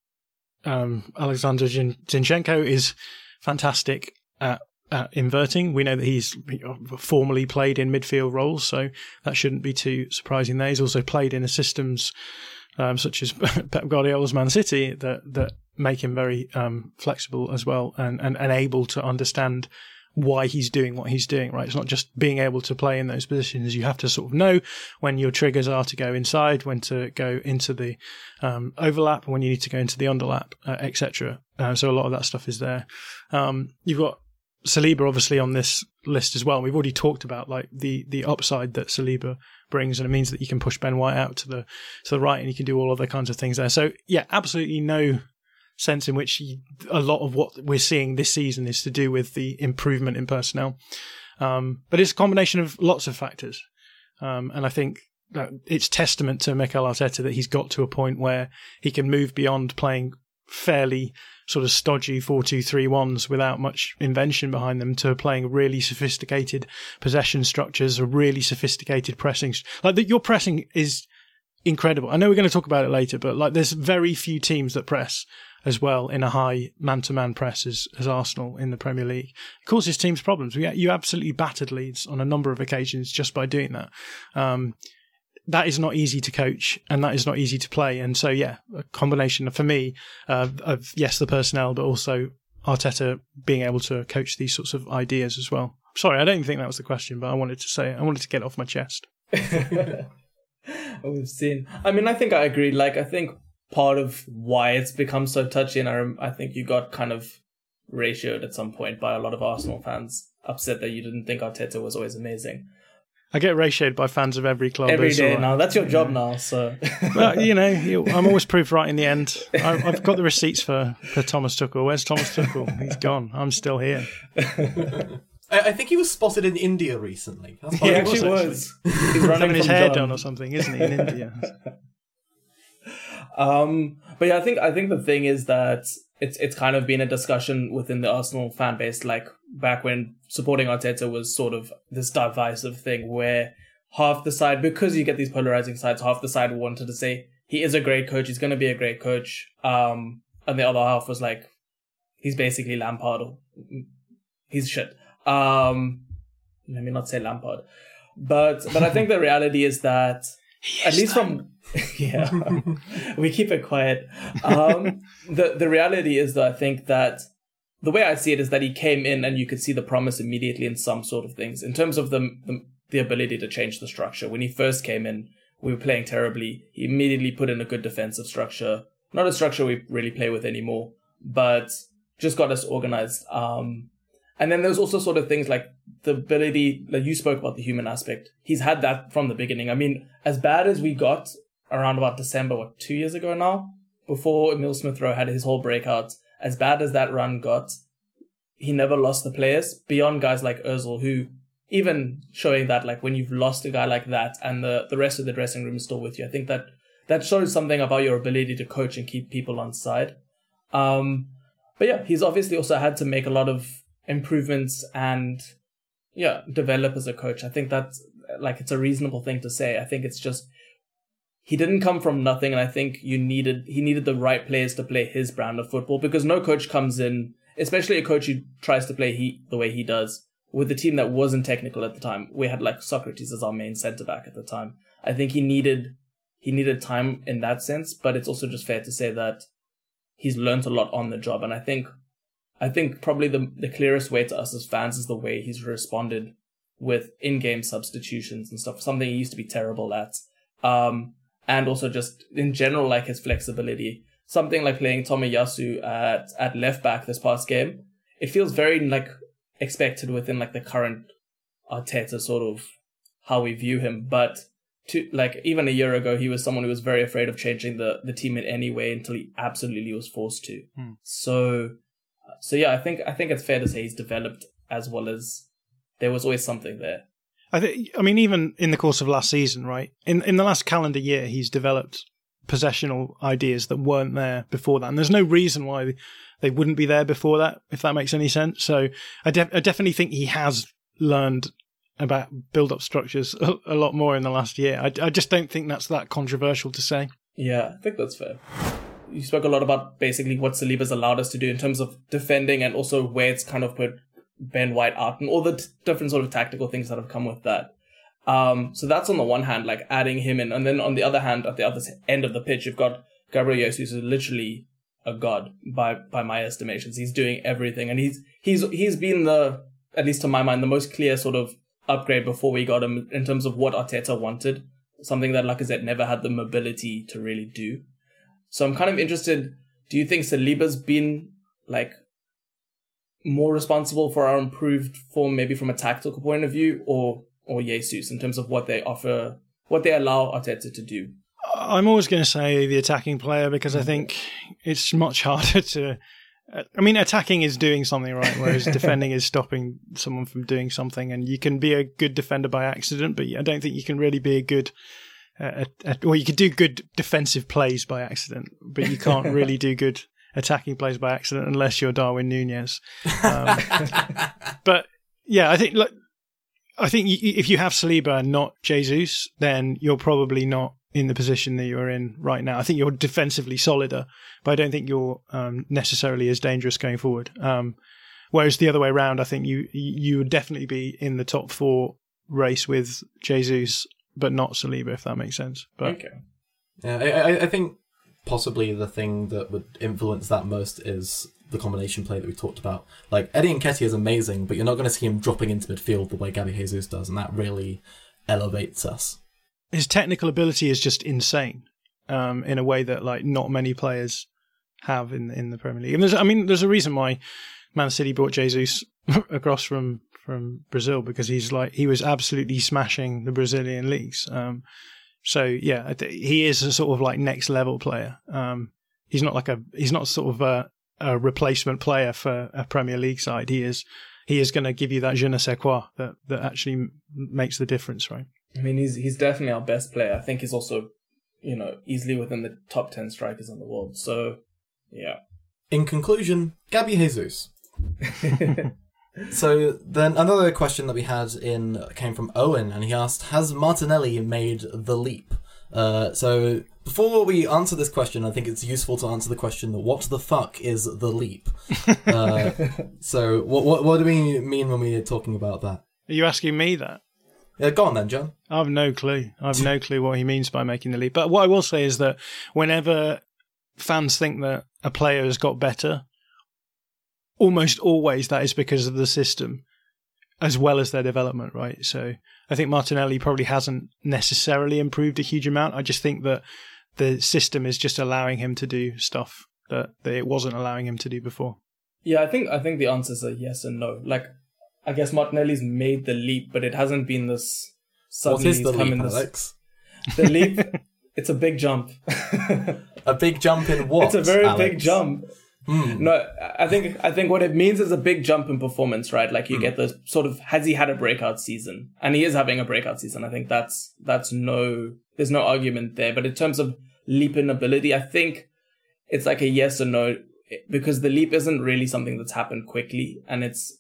um, Alexander Zinchenko is fantastic at, at inverting. We know that he's formerly played in midfield roles, so that shouldn't be too surprising there. He's also played in a systems um, such as Pep Guardiola's Man City, that that make him very um, flexible as well and, and, and able to understand why he's doing what he's doing, right? It's not just being able to play in those positions. You have to sort of know when your triggers are to go inside, when to go into the um, overlap, when you need to go into the underlap, uh, etc. Uh, so a lot of that stuff is there. Um, you've got Saliba obviously on this list as well. We've already talked about like the the upside that Saliba brings, and it means that you can push Ben White out to the to the right, and you can do all other kinds of things there. So yeah, absolutely no sense in which a lot of what we're seeing this season is to do with the improvement in personnel. Um, but it's a combination of lots of factors, um, and I think that it's testament to Mikel Arteta that he's got to a point where he can move beyond playing fairly sort of stodgy 4-2-3-1s without much invention behind them to playing really sophisticated possession structures, a really sophisticated pressing. Like the, your pressing is incredible. I know we're going to talk about it later, but like there's very few teams that press as well in a high man-to-man press as, as Arsenal in the Premier League. It causes teams problems. We, you absolutely battered Leeds on a number of occasions just by doing that. Um, that is not easy to coach and that is not easy to play. And so, yeah, a combination for me uh, of, yes, the personnel, but also Arteta being able to coach these sorts of ideas as well. Sorry, I don't think that was the question, but I wanted to say, I wanted to get off my chest. We've seen. I mean, I think I agree. Like, I think part of why it's become so touchy, and I, I think you got kind of ratioed at some point by a lot of Arsenal fans, upset that you didn't think Arteta was always amazing. I get ratioed by fans of every club. Every day now. That's your job now. So, well, you know, I'm always proved right in the end. I, have got the receipts for, for Thomas Tuchel. Where's Thomas Tuchel? He's gone. I'm still here. I think he was spotted in India recently. That's he actually was. was. He's running his hair John. done or something, isn't he? In India. um, but yeah, I think I think the thing is that it's it's kind of been a discussion within the Arsenal fan base, like back when supporting Arteta was sort of this divisive thing where half the side, because you get these polarizing sides, half the side wanted to say he is a great coach, he's going to be a great coach, um, and the other half was like he's basically Lampard, or, he's shit. Um, let me not say Lampard, but but I think the reality is that at least from yeah, we keep it quiet. Um, the the reality is that I think that the way I see it is that he came in and you could see the promise immediately in some sort of things in terms of the, the the ability to change the structure. When he first came in, we were playing terribly. He immediately put in a good defensive structure, not a structure we really play with anymore, but just got us organized. Um, and then there's also sort of things like the ability that like you spoke about the human aspect. He's had that from the beginning. I mean, as bad as we got around about December, what, two years ago now? Before Emile Smith Rowe had his whole breakout, as bad as that run got, he never lost the players beyond guys like Özil, who even showing that like when you've lost a guy like that and the the rest of the dressing room is still with you, I think that that shows something about your ability to coach and keep people on side. Um, but yeah, he's obviously also had to make a lot of improvements and yeah, develop as a coach. I think that's like it's a reasonable thing to say. I think it's just he didn't come from nothing, and I think you needed he needed the right players to play his brand of football because no coach comes in, especially a coach who tries to play he the way he does with a team that wasn't technical at the time. We had like Sokratis as our main centre back at the time. I think he needed he needed time in that sense, but it's also just fair to say that he's learned a lot on the job, and I think I think probably the the clearest way to us as fans is the way he's responded with in-game substitutions and stuff. Something he used to be terrible at. Um, and also just in general, like his flexibility. Something like playing Tomiyasu at at left back this past game. It feels very like expected within like the current Arteta sort of how we view him, but to like even a year ago he was someone who was very afraid of changing the the team in any way until he absolutely was forced to. Hmm. So so yeah, I think I think it's fair to say he's developed as well as there was always something there. I think. I mean, even in the course of last season, right? In in the last calendar year, he's developed possessional ideas that weren't there before that, and there's no reason why they wouldn't be there before that, if that makes any sense. So I, def- I definitely think he has learned about build-up structures a, a lot more in the last year. I, I just don't think that's that controversial to say. Yeah, I think that's fair. You spoke a lot about basically what Saliba's allowed us to do in terms of defending and also where it's kind of put Ben White out and all the t- different sort of tactical things that have come with that. Um, so that's on the one hand, like adding him in, and then on the other hand, at the other end of the pitch, you've got Gabriel Jesus, who's literally a god by by my estimations. He's doing everything, and he's he's he's been the at least to my mind the most clear sort of upgrade before we got him in terms of what Arteta wanted, something that Lacazette never had the mobility to really do. So I'm kind of interested. Do you think Saliba's been like more responsible for our improved form, maybe from a tactical point of view, or or Jesus in terms of what they offer, what they allow Arteta to do? I'm always going to say the attacking player because I think it's much harder to. I mean, attacking is doing something right, whereas defending is stopping someone from doing something. And you can be a good defender by accident, but I don't think you can really be a good. Uh, well, you could do good defensive plays by accident, but you can't really do good attacking plays by accident unless you're Darwin Nunez. Um, but yeah, I think look, I think if you have Saliba and not Jesus, then you're probably not in the position that you're in right now. I think you're defensively solider, but I don't think you're um, necessarily as dangerous going forward. Um, whereas the other way around, I think you you would definitely be in the top four race with Jesus, but not Saliba, if that makes sense. But okay. Yeah, I, I think possibly the thing that would influence that most is the combination play that we talked about. Like Eddie Nketiah is amazing, but you're not going to see him dropping into midfield the way Gabby Jesus does, and that really elevates us. His technical ability is just insane, um, in a way that like not many players have in in the Premier League. And there's, I mean, there's a reason why Man City brought Jesus across from from Brazil because he's like he was absolutely smashing the Brazilian leagues. Um, so yeah, he is a sort of like next level player. Um, he's not like a he's not sort of a, a replacement player for a Premier League side. He is he is going to give you that je ne sais quoi that that actually makes the difference, right? I mean, he's he's definitely our best player. I think he's also, you know, easily within the top ten strikers in the world. So, yeah. In conclusion, Gabby Jesus. So then another question that we had in came from Owen, and he asked, "Has Martinelli made the leap?" Uh, so before we answer this question, I think it's useful to answer the question: What the fuck is the leap? uh, so what, what what do we mean when we're talking about that? Are you asking me that? Yeah, go on then, Jon. I have no clue. I have no clue what he means by making the leap. But what I will say is that whenever fans think that a player has got better, almost always that is because of the system as well as their development, right? So I think Martinelli probably hasn't necessarily improved a huge amount. I just think that the system is just allowing him to do stuff that, that it wasn't allowing him to do before. Yeah, I think I think the answers are yes and no. Like, I guess Martinelli's made the leap, but it hasn't been this. Suddenly What is the leap, this, Alex? The leap. it's a big jump. a big jump in what? It's a very Alex? big jump. Hmm. No, I think I think what it means is a big jump in performance, right? Like you hmm. get the sort of has he had a breakout season, and he is having a breakout season. I think that's that's no there's no argument there. But in terms of leap in ability, I think it's like a yes or no because the leap isn't really something that's happened quickly, and it's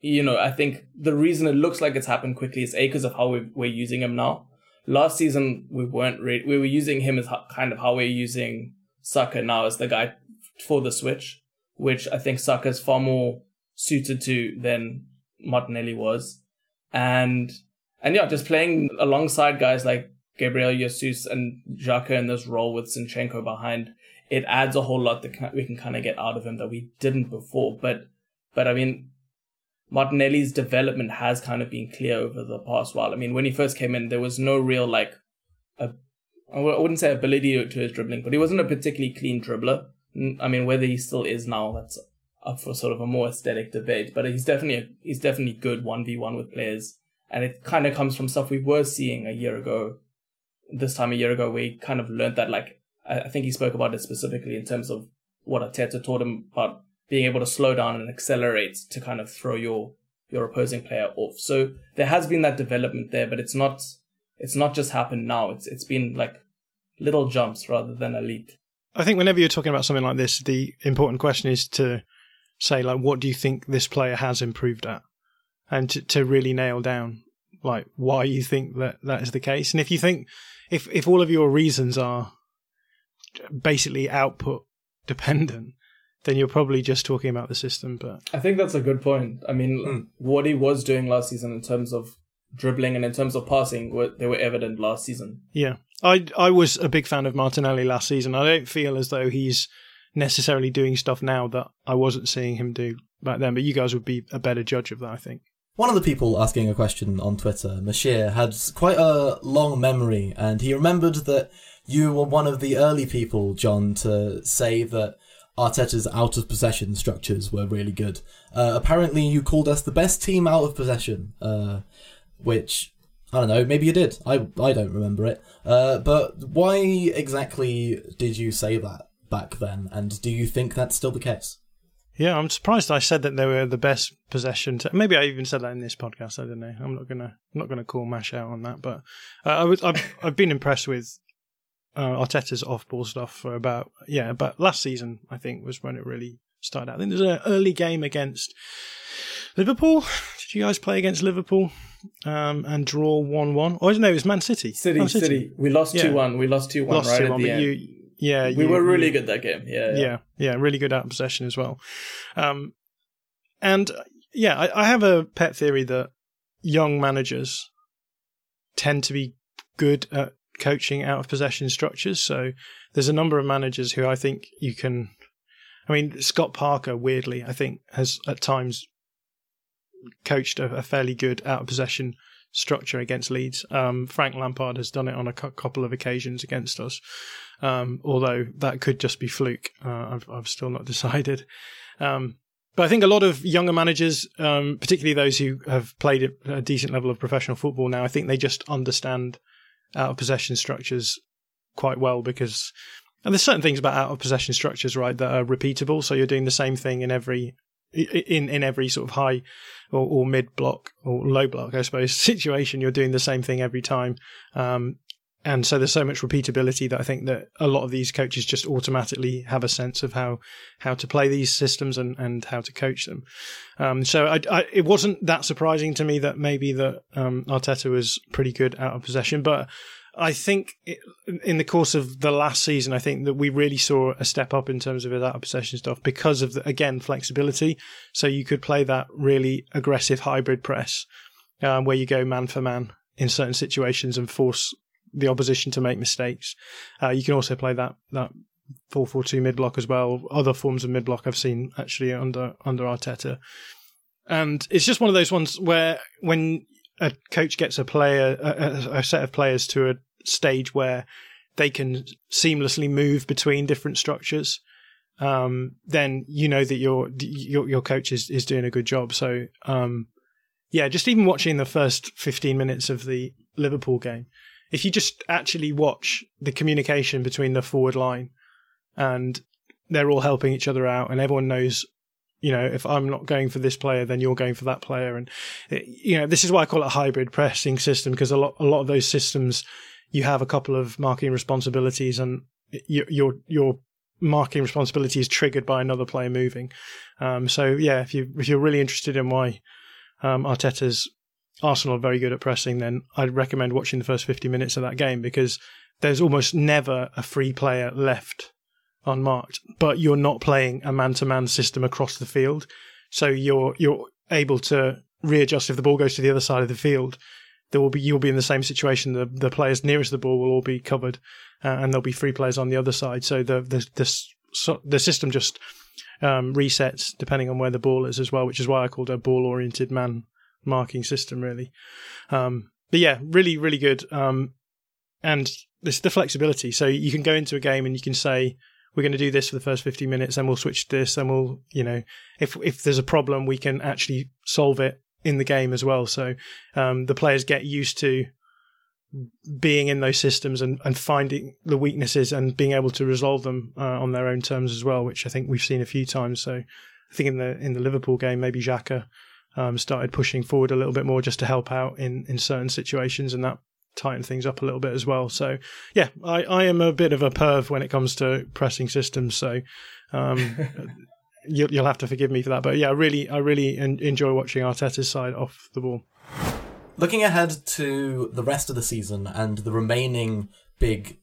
you know I think the reason it looks like it's happened quickly is a because of how we're, we're using him now. Last season we weren't really we were using him as kind of how we're using Saka now as the guy for the switch, which I think Saka is far more suited to than Martinelli was, and and yeah, just playing alongside guys like Gabriel Jesus and Xhaka in this role with Zinchenko behind, it adds a whole lot that we can kind of get out of him that we didn't before. But but I mean, Martinelli's development has kind of been clear over the past while. I mean, when he first came in, there was no real like a I wouldn't say ability to his dribbling, but he wasn't a particularly clean dribbler. I mean, whether he still is now, that's up for sort of a more aesthetic debate. But he's definitely a, he's definitely good one v one with players, and it kind of comes from stuff we were seeing a year ago, this time a year ago. We kind of learned that, like I think he spoke about it specifically in terms of what Arteta taught him about being able to slow down and accelerate to kind of throw your your opposing player off. So there has been that development there, but it's not it's not just happened now. It's it's been like little jumps rather than a leap. I think whenever you're talking about something like this, the important question is to say like, what do you think this player has improved at, and to, to really nail down like why you think that that is the case. And if you think if if all of your reasons are basically output dependent, then you're probably just talking about the system. But I think that's a good point. I mean, Hmm. what he was doing last season in terms of dribbling and in terms of passing, were, they were evident last season. yeah, I I was a big fan of Martinelli last season. I don't feel as though he's necessarily doing stuff now that I wasn't seeing him do back then. But you guys would be a better judge of that, I think. One of the people asking a question on Twitter, Mashir, had quite a long memory, and he remembered that you were one of the early people, Jon, to say that Arteta's out of possession structures were really good. Uh, apparently, you called us the best team out of possession, uh, which I don't know. Maybe you did. I I don't remember it. Uh, but why exactly did you say that back then? And do you think that's still the case? Yeah, I'm surprised I said that they were the best possession. To, maybe I even said that in this podcast. I don't know. I'm not gonna I'm not gonna call Mash out on that. But uh, I was I've I've been impressed with uh, Arteta's off ball stuff for about yeah. But last season I think was when it really started out. I think there's an early game against Liverpool. Did you guys play against Liverpool um, and draw one one? Or no, it was Man City. City, Man City, We lost Yeah. two one. We lost two one lost right two at one, the but end. you yeah we you- were really you- good that game. Yeah, yeah. yeah, yeah, really good out of possession as well. Um, and yeah, I, I have a pet theory that young managers tend to be good at coaching out of possession structures. So there's a number of managers who I think you can. I mean, Scott Parker, weirdly, I think has at times coached a, a fairly good out of possession structure against Leeds. Um, Frank Lampard has done it on a cou- couple of occasions against us, um, although that could just be fluke. Uh, I've, I've still not decided. Um, but I think a lot of younger managers, um, particularly those who have played a decent level of professional football now, I think they just understand out of possession structures quite well because and there's certain things about out of possession structures, right, that are repeatable. So you're doing the same thing in every in in every sort of high or, or mid block or low block, I suppose, situation. You're doing the same thing every time, um, and so there's so much repeatability that I think that a lot of these coaches just automatically have a sense of how how to play these systems and, and how to coach them. Um, so I, I, it wasn't that surprising to me that maybe that um, Arteta was pretty good out of possession, but I think it, in the course of the last season, I think that we really saw a step up in terms of his out of possession stuff because of the, again flexibility. So you could play that really aggressive hybrid press um, where you go man for man in certain situations and force the opposition to make mistakes. Uh, you can also play that that four four two mid block as well. Other forms of mid block I've seen actually under under Arteta, and it's just one of those ones where when a coach gets a player a, a- a set of players to a stage where they can seamlessly move between different structures. Um, then you know that your your your coach is, is doing a good job. So um, yeah, just even watching the first fifteen minutes of the Liverpool game, if you just actually watch the communication between the forward line and they're all helping each other out, and everyone knows. You know, if I'm not going for this player, then you're going for that player, and you know this is why I call it a hybrid pressing system because a lot a lot of those systems you have a couple of marking responsibilities, and your your your marking responsibility is triggered by another player moving. Um, so yeah, if you if you're really interested in why um, Arteta's Arsenal are very good at pressing, then I'd recommend watching the first 50 minutes of that game because there's almost never a free player left unmarked, but you're not playing a man-to-man system across the field, so you're you're able to readjust if the ball goes to the other side of the field. There will be you'll be in the same situation. The the players nearest the ball will all be covered, uh, and there'll be three players on the other side. So the the the, the system just um, resets depending on where the ball is as well, which is why I called it a ball-oriented man marking system, really. Um, but yeah, really, really good. Um, and this the flexibility. So you can go into a game and you can say, we're going to do this for the first 50 minutes, and we'll switch this, and we'll, you know, if if there's a problem, we can actually solve it in the game as well. So um, the players get used to being in those systems and, and finding the weaknesses and being able to resolve them uh, on their own terms as well, which I think we've seen a few times. So I think in the in the Liverpool game, maybe Xhaka um, started pushing forward a little bit more just to help out in, in certain situations, and that tightened things up a little bit as well. So, yeah, I, I am a bit of a perv when it comes to pressing systems. So, um, you'll, you'll have to forgive me for that. But yeah, I really, I really en- enjoy watching Arteta's side off the ball. Looking ahead to the rest of the season and the remaining big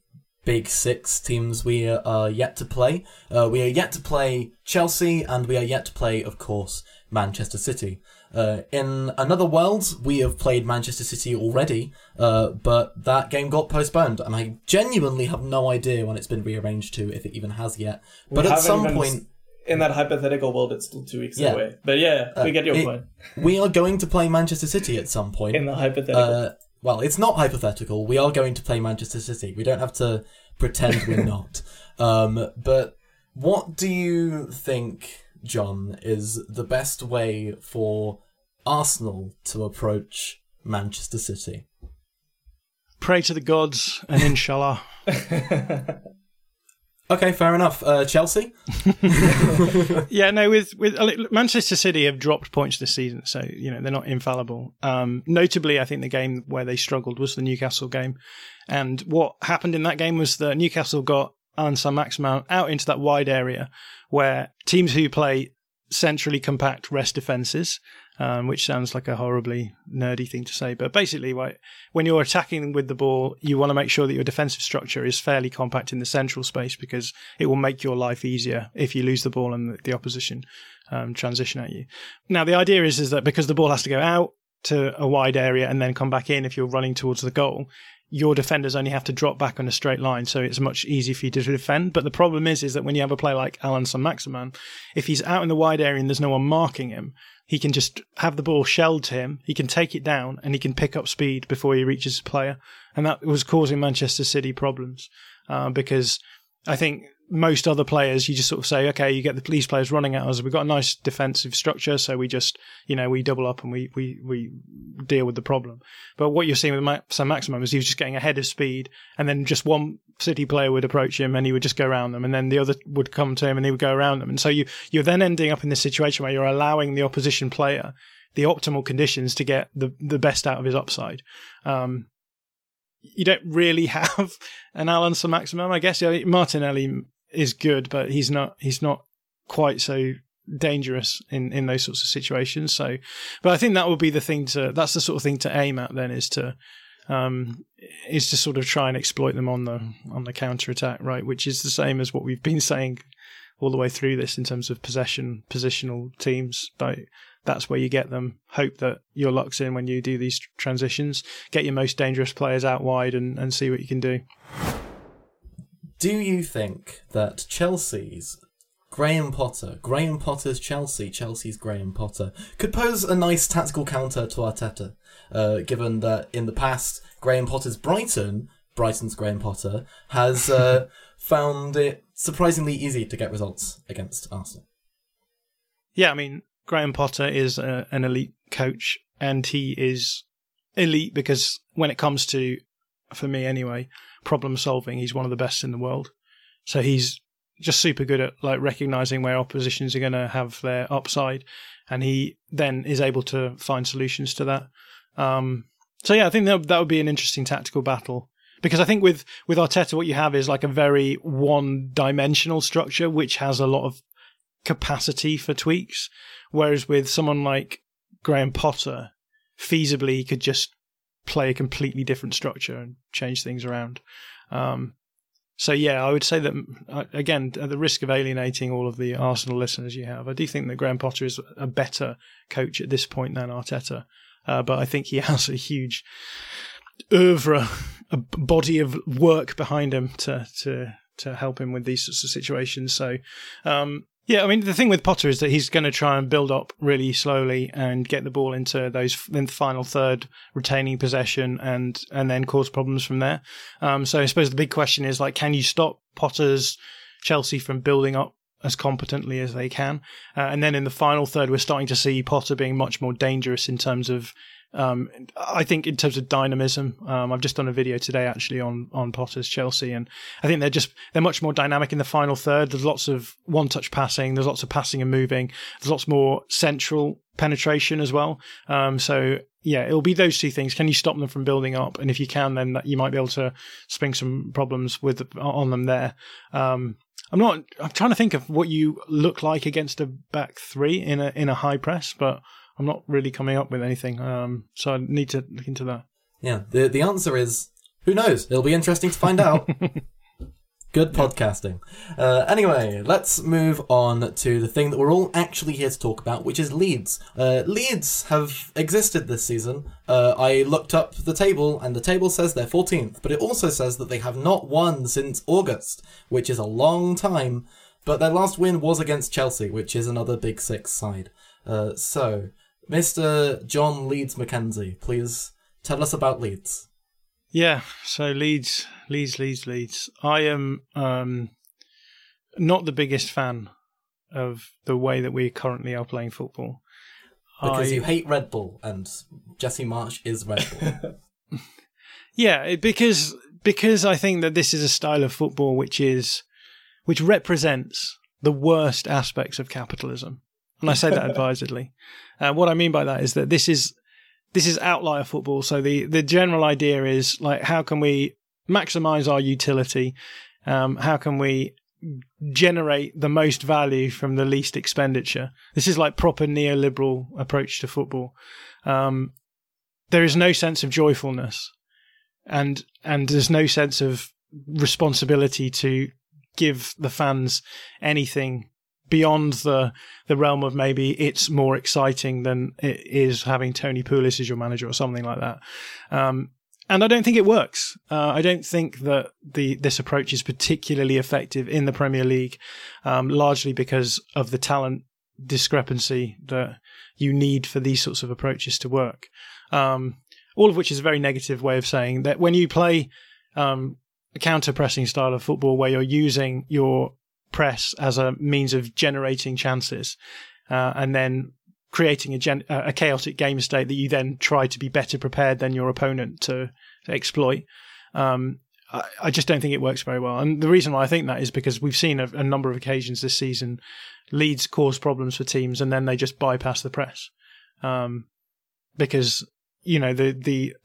big six teams we are yet to play. Uh, we are yet to play Chelsea, and we are yet to play, of course, Manchester City. Uh, in another world, we have played Manchester City already, uh, but that game got postponed, and I genuinely have no idea when it's been rearranged to, if it even has yet. But We at some even point, s- in that hypothetical world, it's still two weeks Yeah. away. But yeah, we get your it- point. we are going to play Manchester City at some point. In the hypothetical, Uh, well, it's not hypothetical. We are going to play Manchester City. We don't have to pretend we're not. Um, but what do you think, Jon, is the best way for Arsenal to approach Manchester City? Pray to the gods and inshallah. Okay, fair enough. Uh, Chelsea? yeah, no, with with uh, Manchester City have dropped points this season, so you know they're not infallible. Um, notably, I think the game where they struggled was the Newcastle game, and what happened in that game was that Newcastle got Allan Saint-Maximin out into that wide area where teams who play centrally compact rest defenses, um, which sounds like a horribly nerdy thing to say, but basically, right, when you're attacking with the ball, you want to make sure that your defensive structure is fairly compact in the central space because it will make your life easier if you lose the ball and the, opposition um, transition at you. Now, the idea is is that because the ball has to go out to a wide area and then come back in if you're running towards the goal, your defenders only have to drop back on a straight line, so it's much easier for you to defend. But the problem is, is that when you have a player like Allan Saint-Maximin, if he's out in the wide area and there's no one marking him, he can just have the ball shelled to him. He can take it down and he can pick up speed before he reaches the player, and that was causing Manchester City problems uh, because I think most other players, you just sort of say, okay, you get the police players running at us. We've got a nice defensive structure, so we just, you know, we double up and we we we deal with the problem. But what you're seeing with Ma- Saint-Maximin is he was just getting ahead of speed, and then just one City player would approach him, and he would just go around them, and then the other would come to him, and he would go around them, and so you you're then ending up in this situation where you're allowing the opposition player the optimal conditions to get the the best out of his upside. Um, you don't really have an Saint-Maximin, I guess. Yeah, Martinelli is good, but he's not he's not quite so dangerous in in those sorts of situations. So, but I think that would be the thing to that's the sort of thing to aim at then is to um is to sort of try and exploit them on the on the counter attack, right? Which is the same as what we've been saying all the way through this in terms of possession positional teams. But that's where you get them. Hope that you're locked in when you do these transitions. Get your most dangerous players out wide and, and see what you can do. Do you think that Chelsea's Graham Potter, Graham Potter's Chelsea, Chelsea's Graham Potter, could pose a nice tactical counter to Arteta, uh, given that in the past, Graham Potter's Brighton, Brighton's Graham Potter, has uh, found it surprisingly easy to get results against Arsenal? Yeah, I mean, Graham Potter is a, an elite coach, and he is elite because when it comes to, for me anyway, problem solving, he's one of the best in the world. So he's just super good at like recognizing where oppositions are going to have their upside, and he then is able to find solutions to that. Um, so yeah, I think that that would be an interesting tactical battle because I think with with Arteta, what you have is like a very one dimensional structure, which has a lot of capacity for tweaks, whereas with someone like Graham Potter, feasibly he could just play a completely different structure and change things around. Um, so yeah, I would say that uh, again, at the risk of alienating all of the Arsenal listeners you have, I do think that Graham Potter is a better coach at this point than Arteta. Uh, but I think he has a huge oeuvre, a body of work behind him to to to help him with these sorts of situations. So, um, yeah, I mean, the thing with Potter is that he's going to try and build up really slowly and get the ball into those in the final third, retaining possession and and then cause problems from there. Um, so I suppose the big question is like, can you stop Potter's Chelsea from building up as competently as they can? Uh, and then in the final third, we're starting to see Potter being much more dangerous in terms of um, I think in terms of dynamism, um, I've just done a video today actually on on Potter's Chelsea, and I think they're just they're much more dynamic in the final third. There's lots of one touch passing, there's lots of passing and moving, there's lots more central penetration as well. Um, so yeah, it'll be those two things. Can you stop them from building up? And if you can, then you might be able to spring some problems with on them there. Um, I'm not. I'm trying to think of what you look like against a back three in a in a high press, but I'm not really coming up with anything. Um, so I need to look into that. Yeah, the the answer is who knows. It'll be interesting to find out. Good podcasting. Uh, anyway, let's move on to the thing that we're all actually here to talk about, which is Leeds. Uh, Leeds have existed this season. Uh, I looked up the table, and the table says they're 14th, but it also says that they have not won since August, which is a long time. But their last win was against Chelsea, which is another Big Six side. Uh, so, Mr. Jon Leeds Mackenzie, please tell us about Leeds. Yeah, so Leeds, Leeds, Leeds, Leeds. I am um, not the biggest fan of the way that we currently are playing football. Because I... you hate Red Bull, and Jesse Marsch is Red Bull. yeah, because because I think that this is a style of football which is which represents the worst aspects of capitalism and I say that advisedly. Uh, what I mean by that is that this is this is outlier football. So the the general idea is like how can we maximize our utility? Um, how can we generate the most value from the least expenditure? This is like proper neoliberal approach to football. Um, there is no sense of joyfulness, and and there's no sense of responsibility to give the fans anything beyond the the realm of maybe it's more exciting than it is having Tony Pulis as your manager or something like that. Um, and I don't think it works. Uh, I don't think that the this approach is particularly effective in the Premier League, um, largely because of the talent discrepancy that you need for these sorts of approaches to work. Um, all of which is a very negative way of saying that when you play um, a counter pressing style of football where you're using your press as a means of generating chances, uh, and then creating a, gen- a chaotic game state that you then try to be better prepared than your opponent to, to exploit. Um, I, I, just don't think it works very well. And the reason why I think that is because we've seen a, a number of occasions this season Leeds cause problems for teams and then they just bypass the press. Um, because, you know, the, the,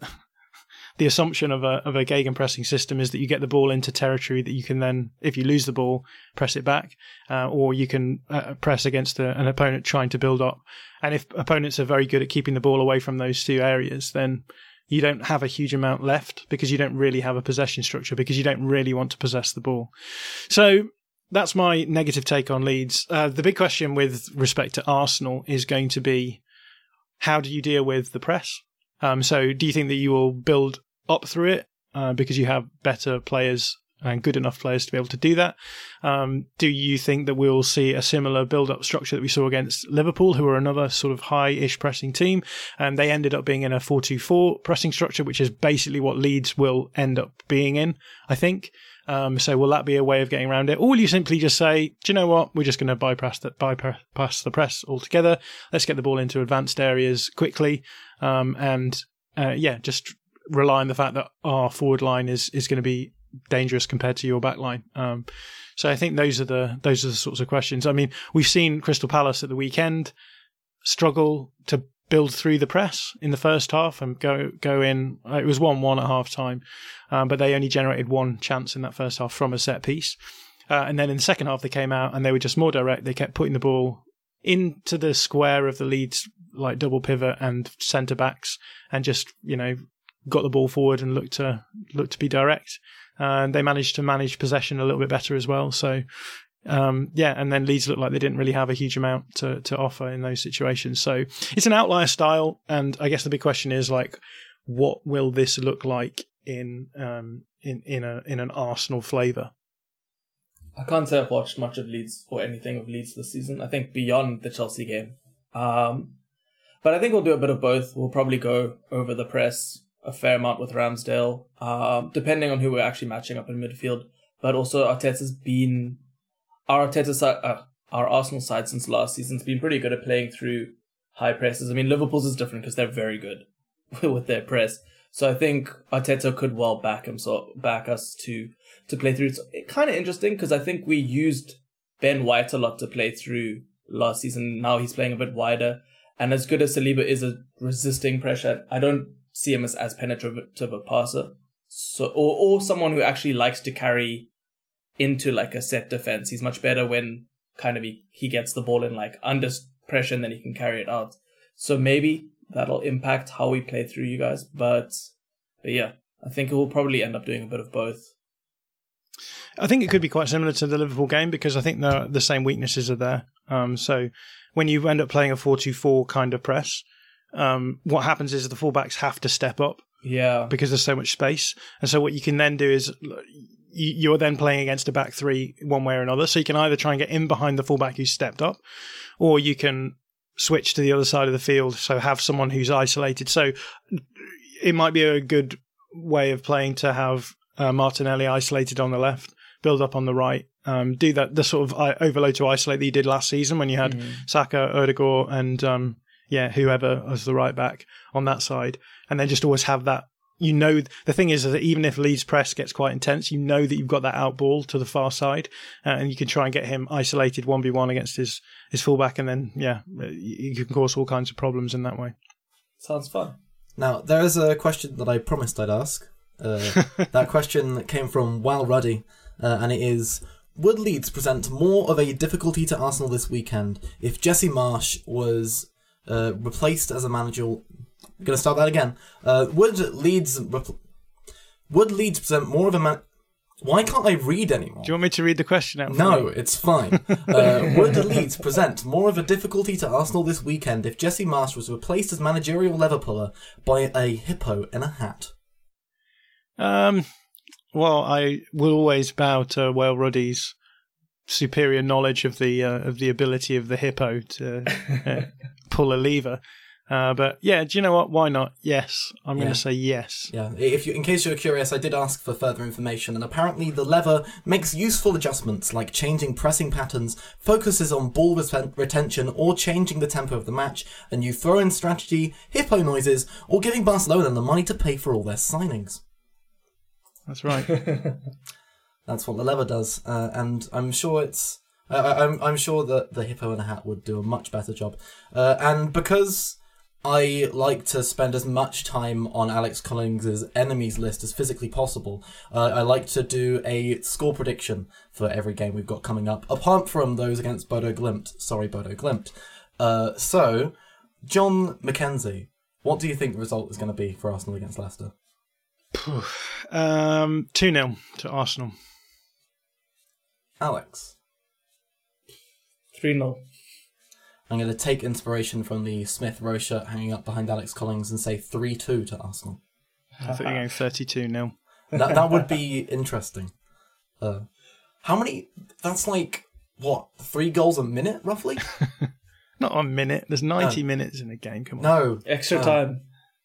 the assumption of a of a gegenpressing system is that you get the ball into territory that you can then, if you lose the ball, press it back, uh, or you can uh, press against a, an opponent trying to build up. And if opponents are very good at keeping the ball away from those two areas, then you don't have a huge amount left because you don't really have a possession structure because you don't really want to possess the ball. So that's my negative take on Leeds. Uh, the big question with respect to Arsenal is going to be how do you deal with the press? Um, so do you think that you will build up through it uh, because you have better players and good enough players to be able to do that. Um, do you think that we'll see a similar build-up structure that we saw against Liverpool, who are another sort of high-ish pressing team, and they ended up being in a 4-2-4 pressing structure, which is basically what Leeds will end up being in, I think. Um, so will that be a way of getting around it, or will you simply just say, do you know what, we're just going to bypass the bypass the press altogether? Let's get the ball into advanced areas quickly, um, and uh, yeah, just rely on the fact that our forward line is is going to be dangerous compared to your backline. Um, so I think those are the those are the sorts of questions. I mean, we've seen Crystal Palace at the weekend struggle to build through the press in the first half and go go in. It was one one at half time, um, but they only generated one chance in that first half from a set piece. Uh, and then in the second half, they came out and they were just more direct. They kept putting the ball into the square of the Leeds like double pivot and centre backs, and just you know got the ball forward and looked to looked to be direct. And they managed to manage possession a little bit better as well. So um, yeah, and then Leeds looked like they didn't really have a huge amount to, to offer in those situations. So it's an outlier style, and I guess the big question is like, what will this look like in um, in in a in an Arsenal flavour? I can't say I've watched much of Leeds or anything of Leeds this season. I think beyond the Chelsea game, um, but I think we'll do a bit of both. We'll probably go over the press a fair amount with Ramsdale, um, depending on who we're actually matching up in midfield. But also Arteta's been our Arteta side, uh, our Arsenal side since last season's been pretty good at playing through high presses. I mean, Liverpool's is different because they're very good with their press. So I think Arteta could well back himself, back us to to play through. It's kind of interesting because I think we used Ben White a lot to play through last season. Now he's playing a bit wider, and as good as Saliba is at resisting pressure, I don't see him as as penetrative a passer. So or or someone who actually likes to carry into like a set defense. He's much better when kind of he, he gets the ball in like under pressure and then he can carry it out. So maybe that'll impact how we play through you guys. But, but yeah, I think we'll probably end up doing a bit of both. I think it could be quite similar to the Liverpool game because I think the the same weaknesses are there. Um, so when you end up playing a four-two-four kind of press, um, what happens is the fullbacks have to step up. Yeah. Because there's so much space. And so what you can then do is you're then playing against a back three one way or another. So you can either try and get in behind the fullback who's stepped up, or you can switch to the other side of the field. So have someone who's isolated. So it might be a good way of playing to have uh, Martinelli isolated on the left, build up on the right, um, do that the sort of overload to isolate that you did last season when you had mm-hmm. Saka, Ødegaard, and um, yeah, whoever was the right back on that side, and then just always have that you know the thing is that even if Leeds press gets quite intense, you know that you've got that out ball to the far side, uh, and you can try and get him isolated one v one against his his fullback, and then yeah, you can cause all kinds of problems in that way. Sounds fun. Now there is a question that I promised I'd ask. Uh, that question came from Wal Ruddy, uh, and it is: Would Leeds present more of a difficulty to Arsenal this weekend if Jesse Marsch was uh, replaced as a manager I'm going to start that again. Uh, would Leeds would Leeds present more of a man? Why can't I read anymore? Do you want me to read the question out? No, it's fine. uh, would Leeds present more of a difficulty to Arsenal this weekend if Jesse Marsch was replaced as managerial lever puller by a hippo in a hat? Um, well, I will always bow to Wale Ruddy's superior knowledge of the uh, of the ability of the hippo to uh, pull a lever. Uh, but yeah, do you know what? Why not? Yes, I'm yeah. going to say yes. Yeah. If you, in case you're curious, I did ask for further information, and apparently the lever makes useful adjustments like changing pressing patterns, focuses on ball retention, or changing the tempo of the match, a new throw-in strategy, hippo noises, or giving Barcelona the money to pay for all their signings. That's right. That's what the lever does, uh, and I'm sure it's. Uh, I'm I'm sure that the hippo in a hat would do a much better job, uh, and because I like to spend as much time on Alex Collings' enemies list as physically possible. Uh, I like to do a score prediction for every game we've got coming up, apart from those against Bodø/Glimt. Sorry, Bodø/Glimt. Uh, so, Jon Mackenzie, what do you think the result is going to be for Arsenal against Leicester? um, 2 0 to Arsenal. Alex? 3 0. I'm going to take inspiration from the Smith Rowe shirt hanging up behind Alex Collings and say 3 2 to Arsenal. I think you're going 32 0. That, that would be interesting. Uh, how many? That's like, what, three goals a minute, roughly? Not a minute. There's 90 minutes in a game. Come on. No. Extra uh, time.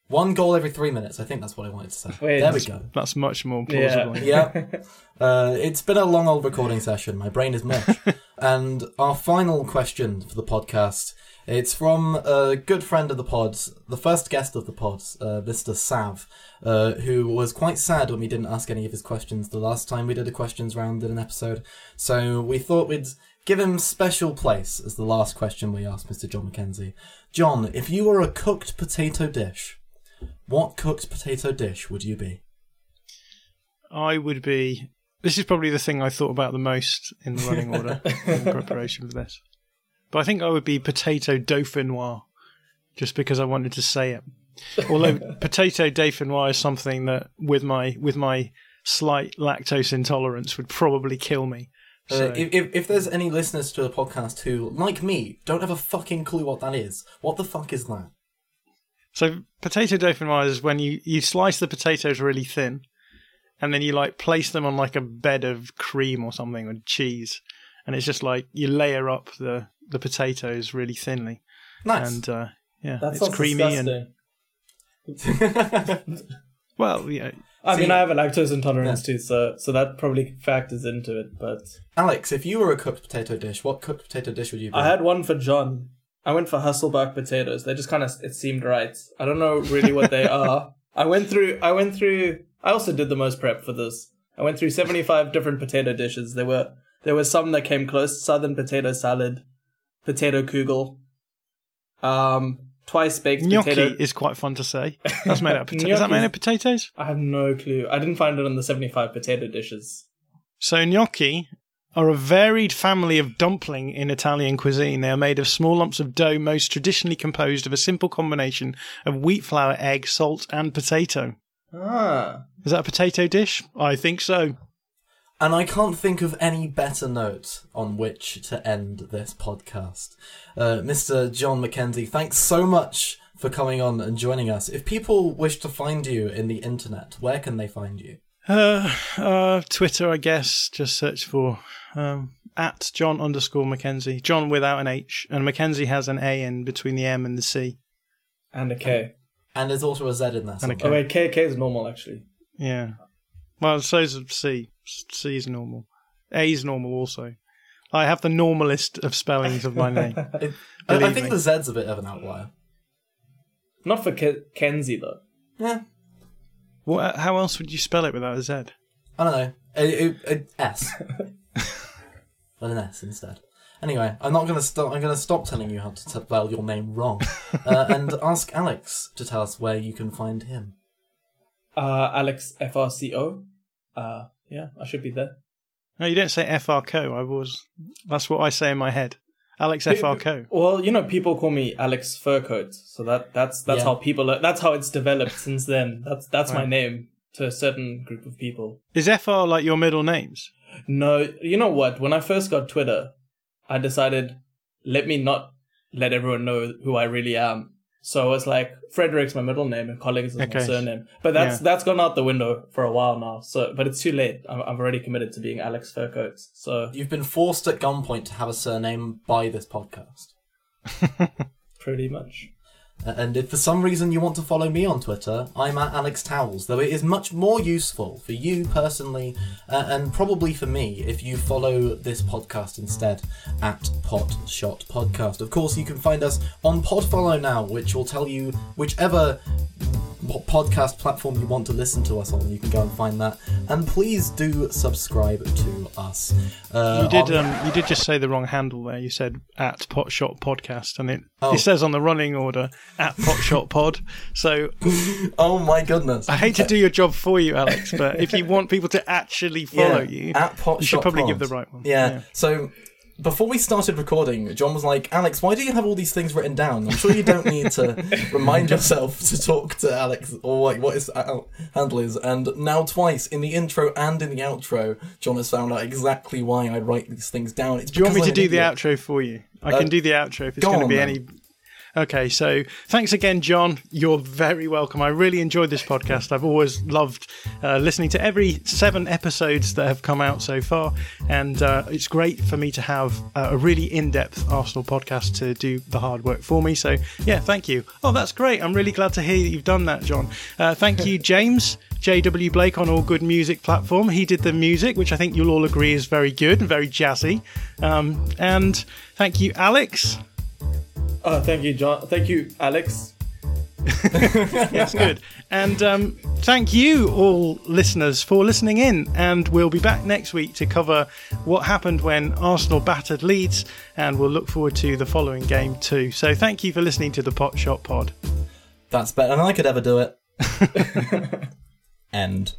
One goal every three minutes. I think that's what I wanted to say. Wait, there we go. That's much more plausible. Yeah. yeah. Uh, it's been a long old recording session. My brain is mush. and our final question for the podcast It's from a good friend of the pods, the first guest of the pods, uh, Mr. Sav, uh, who was quite sad when we didn't ask any of his questions the last time we did a questions round in an episode. So we thought we'd give him special place as the last question we asked Mr. Jon Mackenzie. Jon, if you were a cooked potato dish, what cooked potato dish would you be? I would be. This is probably the thing I thought about the most in the running order in preparation for this. But I think I would be potato dauphinoise, just because I wanted to say it. Although potato dauphinoise is something that, with my with my slight lactose intolerance, would probably kill me. So, Uh, if, if, if there's any listeners to the podcast who, like me, don't have a fucking clue what that is, what the fuck is that? So potato dauphinoise is when you, you slice the potatoes really thin, and then you like place them on like a bed of cream or something or cheese, and it's just like you layer up the the potatoes really thinly, Nice. and uh, yeah, That it's sounds creamy and well, yeah. I See- mean, I have a lactose intolerance too, so so that probably factors into it. But Alex, if you were a cooked potato dish, what cooked potato dish would you be? I had one for Jon. I went for Hasselback potatoes. They just kind of it seemed right. I don't know really what they are. I went through. I went through. I also did the most prep for this. I went through seventy five different potato dishes. There were there were some that came close. Southern potato salad, potato kugel, um, twice baked Gnocchi potato. is quite fun to say. That's made out of potatoes. Is that made out of potatoes? I have no clue. I didn't find it on the seventy five potato dishes. So gnocchi are a varied family of dumpling in Italian cuisine. They are made of small lumps of dough, most traditionally composed of a simple combination of wheat flour, egg, salt, and potato. Ah, Is that a potato dish? I think so. And I can't think of any better note on which to end this podcast. Uh, Mr. Jon Mackenzie, thanks so much for coming on and joining us. If people wish to find you in the internet, where can they find you? Uh, uh, Twitter, I guess. Just search for um, at Jon underscore Mackenzie. Jon without an H, and Mackenzie has an A in between the M and the C. and a K. And there's also a Z in there. somewhere. K. Oh wait, K K is normal actually. Yeah. Well, so is C. C is normal. A is normal also. I have the normalist of spellings of my name. It- I, I think me. the Z's a bit of an outlier. Not for Ke- Kenzie though. Yeah, What, how else would you spell it without a Z? I don't know. A, a, a S. With an S instead. Anyway, I'm not going to stop. I'm going to stop telling you how to spell your name wrong, uh, and ask Alex to tell us where you can find him. Uh, Alex FRCO. Uh, yeah, I should be there. No, you don't say FRCO. I was. That's what I say in my head. Alex FRCO. Well, you know, people call me Alex Furcoat, so that that's that's Yeah. how people. That's how it's developed since then. That's that's my name to a certain group of people. Is FR like your middle names? No, you know what? When I first got Twitter, I decided let me not let everyone know who I really am. So I was like, Frederick's my middle name and Collings is my surname. But that's Yeah. that's gone out the window for a while now. So, but it's too late. I'm, I'm already committed to being Alex Furcoat. So You've been forced at gunpoint to have a surname by this podcast. pretty much. And if for some reason you want to follow me on Twitter, I'm at Alex Towells, though it is much more useful for you personally, uh, and probably for me, if you follow this podcast instead at Pot Shot Podcast. Of course, you can find us on Podfollow now, which will tell you whichever what podcast platform you want to listen to us on. You can go and find that, and please do subscribe to us. Uh, You did. on- Um, you did just say the wrong handle there. You said at Potshot Podcast, and it Oh. it says on the running order at Potshot Pod. So oh my goodness! I hate to do your job for you, Alex, but if you want people to actually follow you, at Pot you should probably Pod. give the right one. Yeah. Yeah. So before we started recording, Jon was like, "Alex, why do you have all these things written down? I'm sure you don't need to remind yourself to talk to Alex or like what his uh, handle is." And now twice in the intro and in the outro, Jon has found out exactly why I write these things down. It's Do you want me to do the outro for you? I Uh, can do the outro if it's going to be then. any. Okay, so thanks again, Jon. You're very welcome. I really enjoyed this podcast. I've always loved uh, listening to every seven episodes that have come out so far, and uh, it's great for me to have uh, a really in-depth Arsenal podcast to do the hard work for me. So yeah, thank you. Oh, that's great. I'm really glad to hear that you've done that, Jon. Uh, thank you, James. JW Blake on all good music platform. He did the music, which I think you'll all agree is very good and very jazzy. Um, and thank you, Alex. Oh, thank you, Jon. Thank you, Alex. yes, good. And um, thank you, all listeners, for listening in. And we'll be back next week to cover what happened when Arsenal battered Leeds, and we'll look forward to the following game too. So thank you for listening to the Pot Shot Pod. That's better than I could ever do it. End.